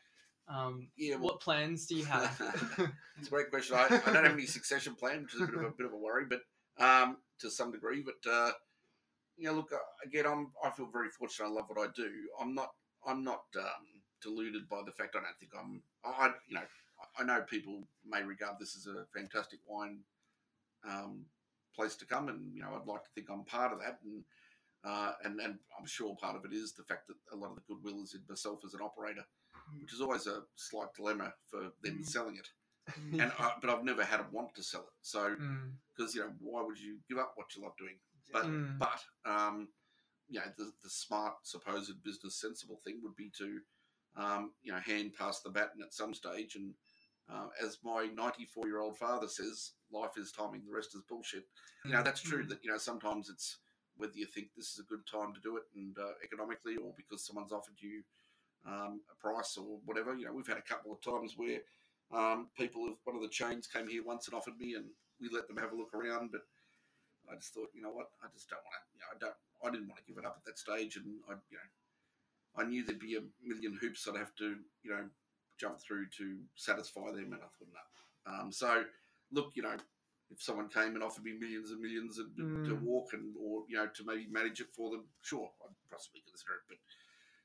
Um, Yeah, well- what plans do you have? it's a great question. I, I don't have any succession plan, which is a bit of a bit of a worry, but um, to some degree. But uh, you know, look uh, again. I'm I feel very fortunate. I love what I do. I'm not I'm not um, deluded by the fact I don't think I'm. I you know I know people may regard this as a fantastic wine um, place to come, and you know I'd like to think I'm part of that, and uh, and and I'm sure part of it is the fact that a lot of the goodwill is in myself as an operator, which is always a slight dilemma for them Mm. selling it. And I, but I've never had a want to sell it, so Mm, because you know why would you give up what you love doing? But Mm. but um, you know the the smart supposed business sensible thing would be to um, you know hand pass the baton at some stage and uh, as my 94 year old father says, life is timing, the rest is bullshit. You know, that's true Mm. that, you know, sometimes it's whether you think this is a good time to do it and uh, economically or because someone's offered you um, a price or whatever. You know, we've had a couple of times where um, people of one of the chains came here once and offered me and we let them have a look around, but I just thought, you know what, I just don't want to, you know, I don't, I didn't want to give it up at that stage and I, you know, I knew there'd be a million hoops I'd have to, you know, jump through to satisfy them, and I thought, no. Um, so, look, you know, if someone came and offered me millions and millions to Mm. walk and or you know to maybe manage it for them, sure, I'd possibly consider it. But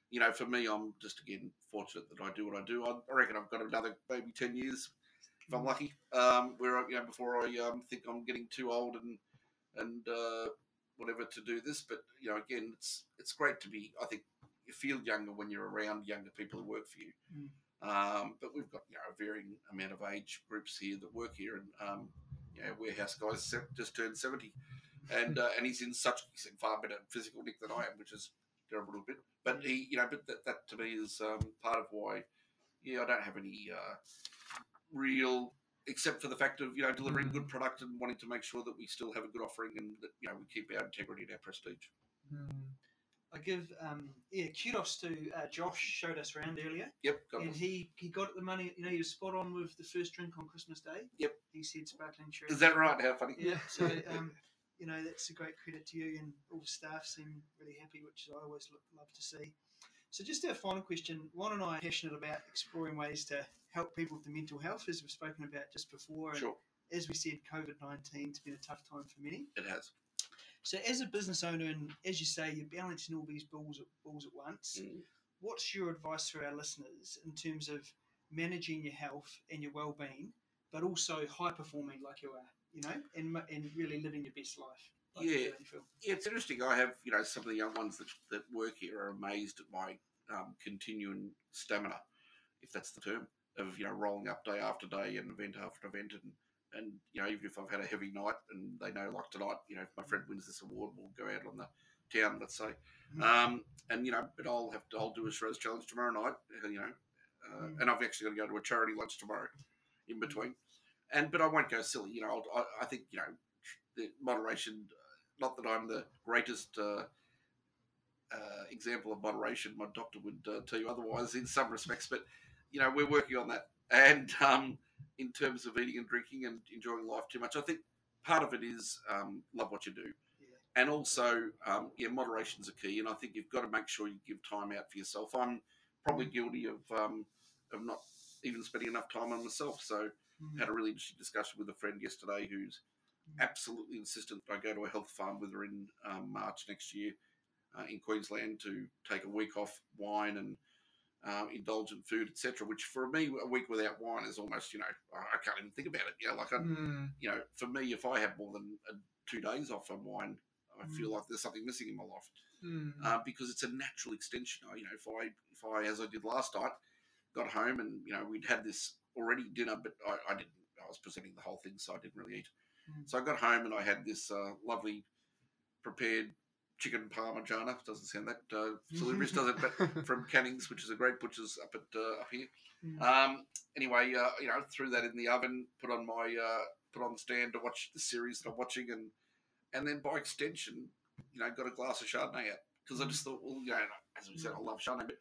you know, for me, I'm just again fortunate that I do what I do. I, I reckon I've got another maybe ten years if I'm lucky. Um, where I, you know before I um, think I'm getting too old and and uh, whatever to do this. But you know, again, it's it's great to be. I think you feel younger when you're around younger people who work for you. Mm. Um, but we've got you know a varying amount of age groups here that work here, and um, you know, warehouse guys just turned seventy, and uh, and he's in such he's in far better physical nick than I am, which is terrible little bit. But he, you know, but that, that to me is um, part of why, yeah, I don't have any uh, real, except for the fact of you know delivering good product and wanting to make sure that we still have a good offering and that you know we keep our integrity and our prestige. Mm. I give um, yeah kudos to uh, Josh showed us around earlier, Yep, got and he he got the money. You know, he was spot on with the first drink on Christmas Day. Yep. he said sparkling cherry. Is that right? How funny? Yeah. So um, you know that's a great credit to you, and all the staff seem really happy, which I always lo- love to see. So just our final question. Juan and I are passionate about exploring ways to help people with their mental health, as we've spoken about just before. And Sure, as we said, COVID nineteen has been a tough time for many. it has. So, as a business owner, and as you say, you're balancing all these balls at, balls at once. Mm. What's your advice for our listeners in terms of managing your health and your well-being, but also high performing like you are, you know, and and really living your best life? Like Yeah. Yeah, it's interesting. I have, you know, some of the young ones that, that work here are amazed at my um, continuing stamina, if that's the term, of, you know, rolling up day after day and event after event. And, and, you know, even if I've had a heavy night and they know, like tonight, you know, if my friend wins this award, we'll go out on the town, let's say. Mm. Um, and, you know, but I'll have to, I'll do a Shiraz Challenge tomorrow night, you know, uh, Mm. and I've actually got to go to a charity lunch tomorrow in between. And, but I won't go silly, you know, I'll, I, I think, you know, the moderation not that I'm the greatest uh, uh, example of moderation. My doctor would uh, tell you otherwise in some respects, but you know we're working on that. And um, in terms of eating and drinking and enjoying life too much, I think part of it is um, love what you do, Yeah. and also um, yeah, moderation's a key. And I think you've got to make sure you give time out for yourself. I'm probably guilty of um, of not even spending enough time on myself. So Mm. had a really interesting discussion with a friend yesterday who's absolutely insistent I go to a health farm with her in um, March next year uh, in Queensland to take a week off wine and uh, indulgent food, etc. Which for me, a week without wine is almost, you know, I can't even think about it. You know, like, I, Mm. you know, for me, if I have more than uh, two days off on wine, I feel like there's something missing in my life Mm. uh, because it's a natural extension. You know, if I if I as I did last night, got home and you know we'd had this already dinner, but I, I didn't. I was presenting the whole thing, so I didn't really eat. Mm. So I got home and I had this uh, lovely prepared chicken parmigiana. Doesn't sound that uh, salubrious, does it? But from Canning's, which is a great butcher's up at uh, up here. Mm. Um, anyway, uh, you know, threw that in the oven, put on my uh, put on the stand to watch the series that I'm watching, and and then by extension, you know, got a glass of Chardonnay out because I just thought, well, you know, as we said, I love Chardonnay, but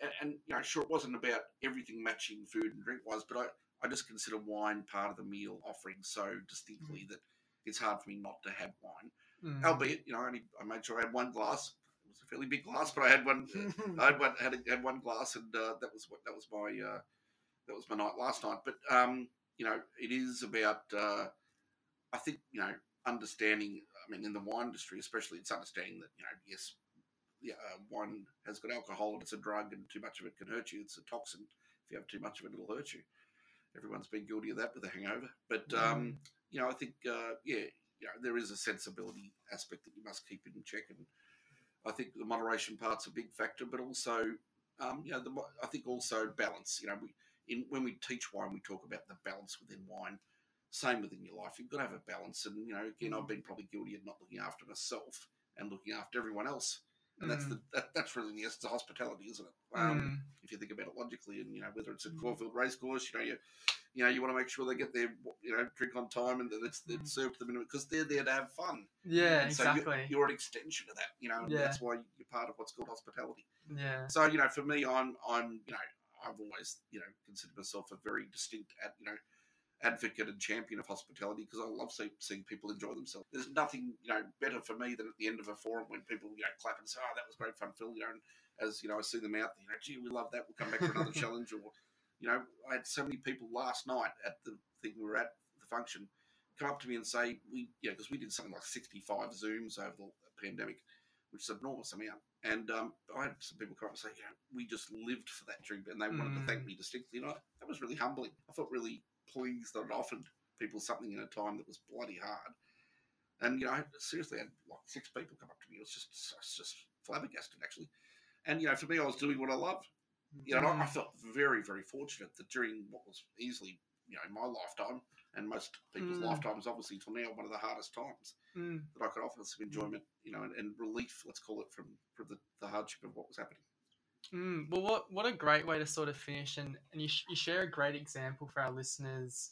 and, and you know, sure, it wasn't about everything matching food and drink wise, but I I just consider wine part of the meal offering so distinctly that it's hard for me not to have wine. Mm. Albeit, you know, I only I made sure I had one glass. It was a fairly big glass, but I had one. Mm. I had one, had, had one glass, and uh, that was what that was my uh, that was my night last night. But um, you know, it is about uh, I think you know understanding. I mean, in the wine industry, especially, it's understanding that you know, yes, yeah, uh, wine has got alcohol and it's a drug, and too much of it can hurt you. It's a toxin. If you have too much of it, it'll hurt you. Everyone's been guilty of that with a hangover. But um, you know, I think uh, yeah, you know, there is a sensibility aspect that you must keep in check, and I think the moderation part's a big factor, but also, um, you know, the, I think also balance. You know, we in when we teach wine, we talk about the balance within wine. Same within your life, you've got to have a balance. And you know, again, I've been probably guilty of not looking after myself and looking after everyone else. And that's the that, that's really the essence of hospitality, isn't it? Um, Mm. If you think about it logically, and you know, whether it's a Mm. Caulfield racecourse, you know, you you know, you want to make sure they get their you know drink on time and that it's, it's served to them because they're there to have fun. Yeah, And so you- exactly. you're an extension of that, you know, and Yeah. that's why you're part of what's called hospitality. yeah. So, you know, for me, I'm, I'm, you know, I've always, you know, considered myself a very distinct, ad, you know, advocate and champion of hospitality because I love see, seeing people enjoy themselves. There's nothing, you know, better for me than at the end of a forum when people, you know, clap and say, "Oh, that was great fun, Phil," you know, and as you know, I see them out there, you know, gee, we love that. We'll come back for another challenge, or, you know, I had so many people last night at the thing we were at the function come up to me and say, "We, yeah, because we did something like 65 Zooms over the pandemic." Which is an enormous amount, and um, I had some people come up and say, "Yeah, we just lived for that drink," and they wanted to thank Mm. me distinctly. And I, that was really humbling. I felt really pleased that I'd offered people something in a time that was bloody hard. And you know, I seriously had like six people come up to me. It was just, I was just flabbergasted actually. And you know, for me, I was doing what I loved. You know, and I, I Mm. felt very, very fortunate that during what was easily, you know, my lifetime and most people's Mm. lifetimes, obviously, till now, one of the hardest times Mm. that I could offer some enjoyment, you know, and, and relief, let's call it, from, from the, the hardship of what was happening. Mm, well, what what a great way to sort of finish, and, and you, sh- you share a great example for our listeners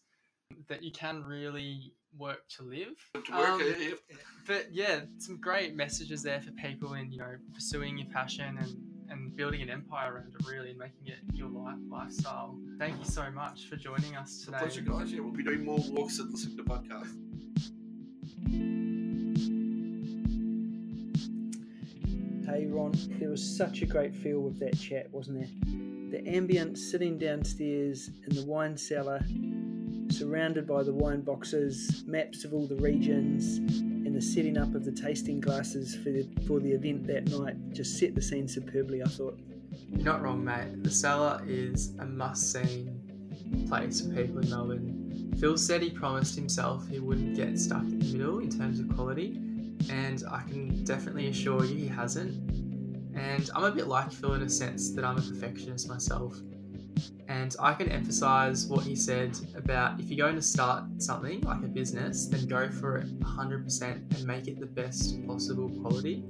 that you can really work to live. To work, Um, yeah. But yeah, some great messages there for people in you know pursuing your passion and and building an empire around it, really, and making it your life lifestyle. Thank you so much for joining us It's a today. pleasure, guys. Yeah, we'll be doing more walks and listening to podcasts. Hey Ron, there was such a great feel with that chat, wasn't there? The ambience sitting downstairs in the wine cellar, surrounded by the wine boxes, maps of all the regions, the setting up of the tasting glasses for the, for the event that night just set the scene superbly, I thought. You're not wrong, mate. The cellar is a must see place for people in Melbourne. Phil said he promised himself he wouldn't get stuck in the middle in terms of quality, and I can definitely assure you he hasn't. And I'm a bit like Phil in a sense that I'm a perfectionist myself. And I can emphasize what he said about if you're going to start something like a business, then go for it 100% and make it the best possible quality.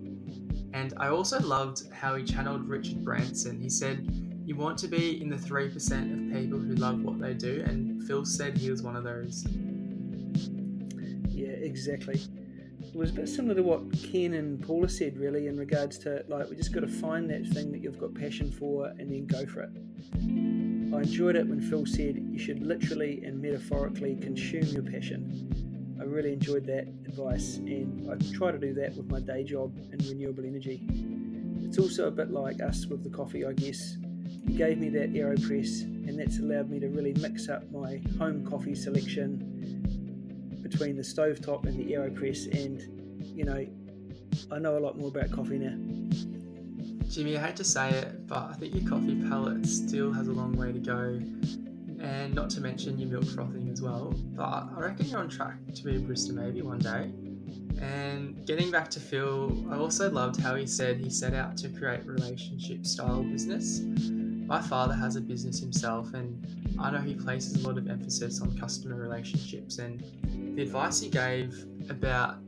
And I also loved how he channeled Richard Branson. He said, You want to be in the 3% of people who love what they do, and Phil said he was one of those. Yeah, exactly. It was a bit similar to what Ken and Paula said, really, in regards to like we just got to find that thing that you've got passion for and then go for it. I enjoyed it when Phil said you should literally and metaphorically consume your passion. I really enjoyed that advice, and I try to do that with my day job in renewable energy. It's also a bit like us with the coffee, I guess. You gave me that AeroPress, and that's allowed me to really mix up my home coffee selection between the stovetop and the AeroPress, and you know, I know a lot more about coffee now. Jimmy, I hate to say it, but I think your coffee palate still has a long way to go. And not to mention your milk frothing as well. But I reckon you're on track to be a barista maybe one day. And getting back to Phil, I also loved how he said he set out to create relationship style business. My father has a business himself, and I know he places a lot of emphasis on customer relationships. And the advice he gave about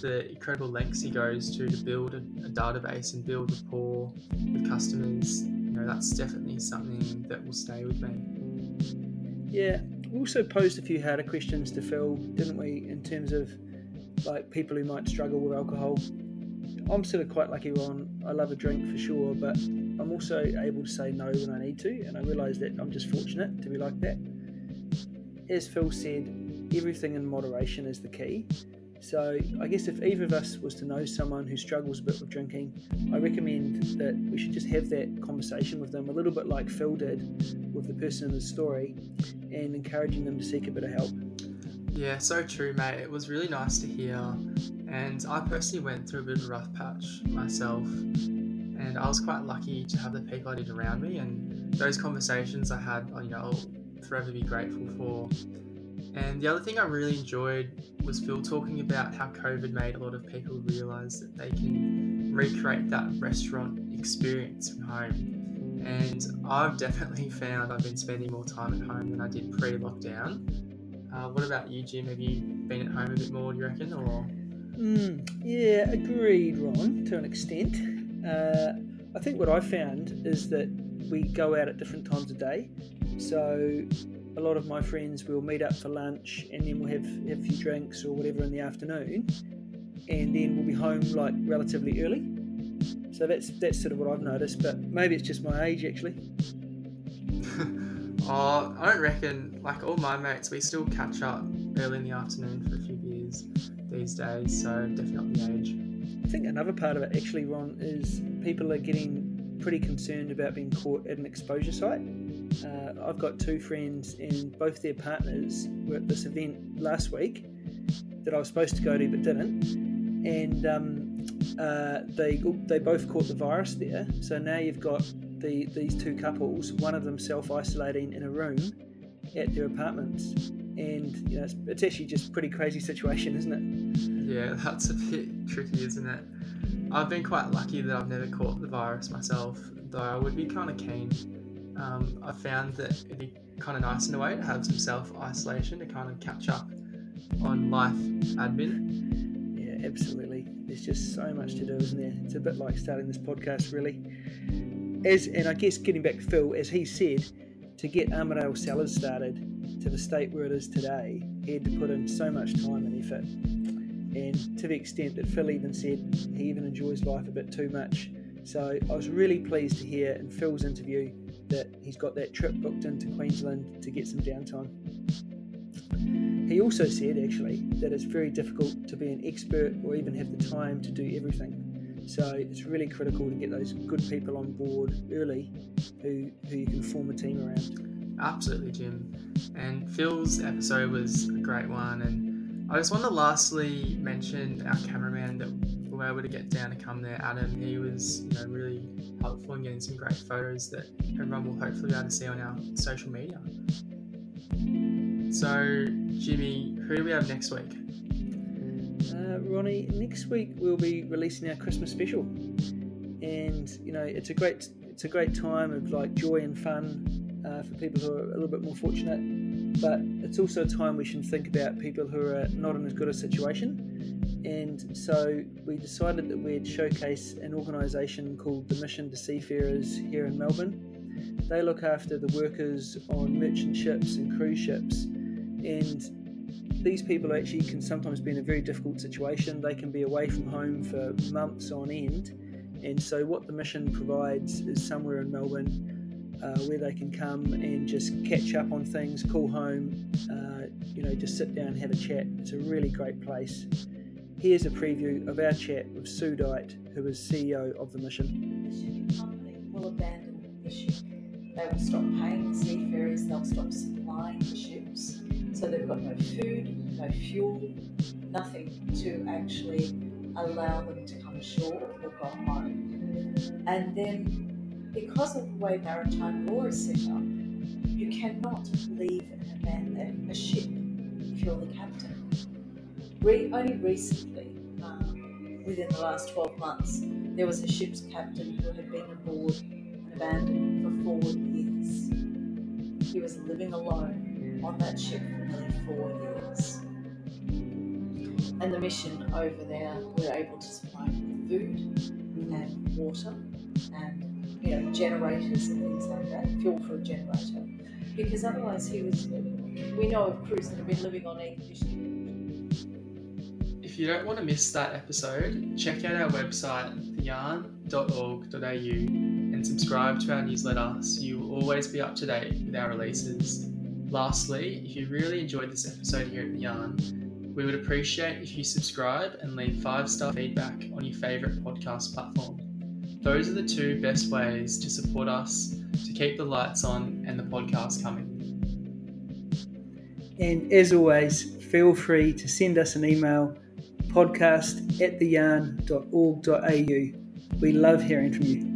the incredible lengths he goes to to build a, a database and build rapport with customers, you know, that's definitely something that will stay with me. Yeah, we also posed a few harder questions to Phil, didn't we, in terms of like people who might struggle with alcohol. I'm sort of quite lucky, Ron. I love a drink for sure, but I'm also able to say no when I need to, and I realise that I'm just fortunate to be like that. As Phil said, everything in moderation is the key. So I guess if either of us was to know someone who struggles a bit with drinking, I recommend that we should just have that conversation with them, a little bit like Phil did with the person in the story, and encouraging them to seek a bit of help. Yeah, so true, mate. It was really nice to hear. And I personally went through a bit of a rough patch myself. And I was quite lucky to have the people I did around me. And those conversations I had, you know, I'll forever be grateful for. And the other thing I really enjoyed was Phil talking about how COVID made a lot of people realise that they can recreate that restaurant experience from home. And I've definitely found I've been spending more time at home than I did pre lockdown. Uh, what about you, Jim? Have you been at home a bit more, do you reckon? Or Mm, yeah, agreed, Ron, to an extent. Uh, I think what I found is that we go out at different times of day. So a lot of my friends will meet up for lunch and then we'll have, have a few drinks or whatever in the afternoon. And then we'll be home like relatively early. So that's that's sort of what I've noticed, but maybe it's just my age actually. oh, I don't reckon. Like all my mates, we still catch up early in the afternoon for a few beers these days. So definitely not the age. Think another part of it actually, Ron, is people are getting pretty concerned about being caught at an exposure site. Uh, I've got two friends, and both their partners were at this event last week that I was supposed to go to but didn't, and um, uh, they they both caught the virus there. So now you've got the these two couples, one of them self isolating in a room at their apartments, and you know it's, it's actually just a pretty crazy situation, isn't it? Yeah, that's a bit tricky, isn't it? I've been quite lucky that I've never caught the virus myself, though I would be kind of keen. Um, I found that it'd be kind of nice in a way to have some self isolation to kind of catch up on life admin. Yeah, absolutely. There's just so much to do, isn't there? It's a bit like starting this podcast, really. As and I guess getting back to Phil, as he said, to get Armadale Cellars started to the state where it is today, he had to put in so much time and effort. And to the extent that Phil even said he even enjoys life a bit too much. So I was really pleased to hear in Phil's interview that he's got that trip booked into Queensland to get some downtime. He also said, actually, that it's very difficult to be an expert or even have the time to do everything. So it's really critical to get those good people on board early who, who you can form a team around. Absolutely, Jim. And Phil's episode was a great one. And I just want to lastly mention our cameraman that we were able to get down to come there, Adam. He was, you know, really helpful in getting some great photos that everyone will hopefully be able to see on our social media. So, Jimmy, who do we have next week? Uh, Ronnie, next week we'll be releasing our Christmas special, and you know it's a great it's a great time of like joy and fun uh, for people who are a little bit more fortunate, but it's also a time we should think about people who are not in as good a situation. And so we decided that we'd showcase an organisation called the Mission to Seafarers here in Melbourne. They look after the workers on merchant ships and cruise ships, and these people actually can sometimes be in a very difficult situation. They can be away from home for months on end, and so what the mission provides is somewhere in Melbourne uh, where they can come and just catch up on things, call home, uh, you know, just sit down and have a chat. It's a really great place. Here's a preview of our chat with Sue Dight, who is CEO of the mission. The shipping company will abandon the ship. They will stop paying seafarers, they'll stop supplying the ships. So they've got no food, no fuel, nothing to actually allow them to come ashore or go home. And then, because of the way maritime law is set up, you cannot leave and abandon a ship if you're the captain. Re- only recently, um, within the last 12 months, there was a ship's captain who had been aboard and abandoned for four years. He was living alone on that ship for nearly four years. And the mission over there were able to supply food and water and you know generators and things like that, fuel for a generator. Because otherwise he was we know of crews that have been living on air conditioning. If you don't want to miss that episode, check out our website, theyarn.org.au, and subscribe to our newsletter so you will always be up to date with our releases. Lastly, if you really enjoyed this episode here at The Yarn, we would appreciate if you subscribe and leave five star feedback on your favourite podcast platform. Those are the two best ways to support us to keep the lights on and the podcast coming. And as always, feel free to send us an email podcast at theyarn.org.au. We love hearing from you.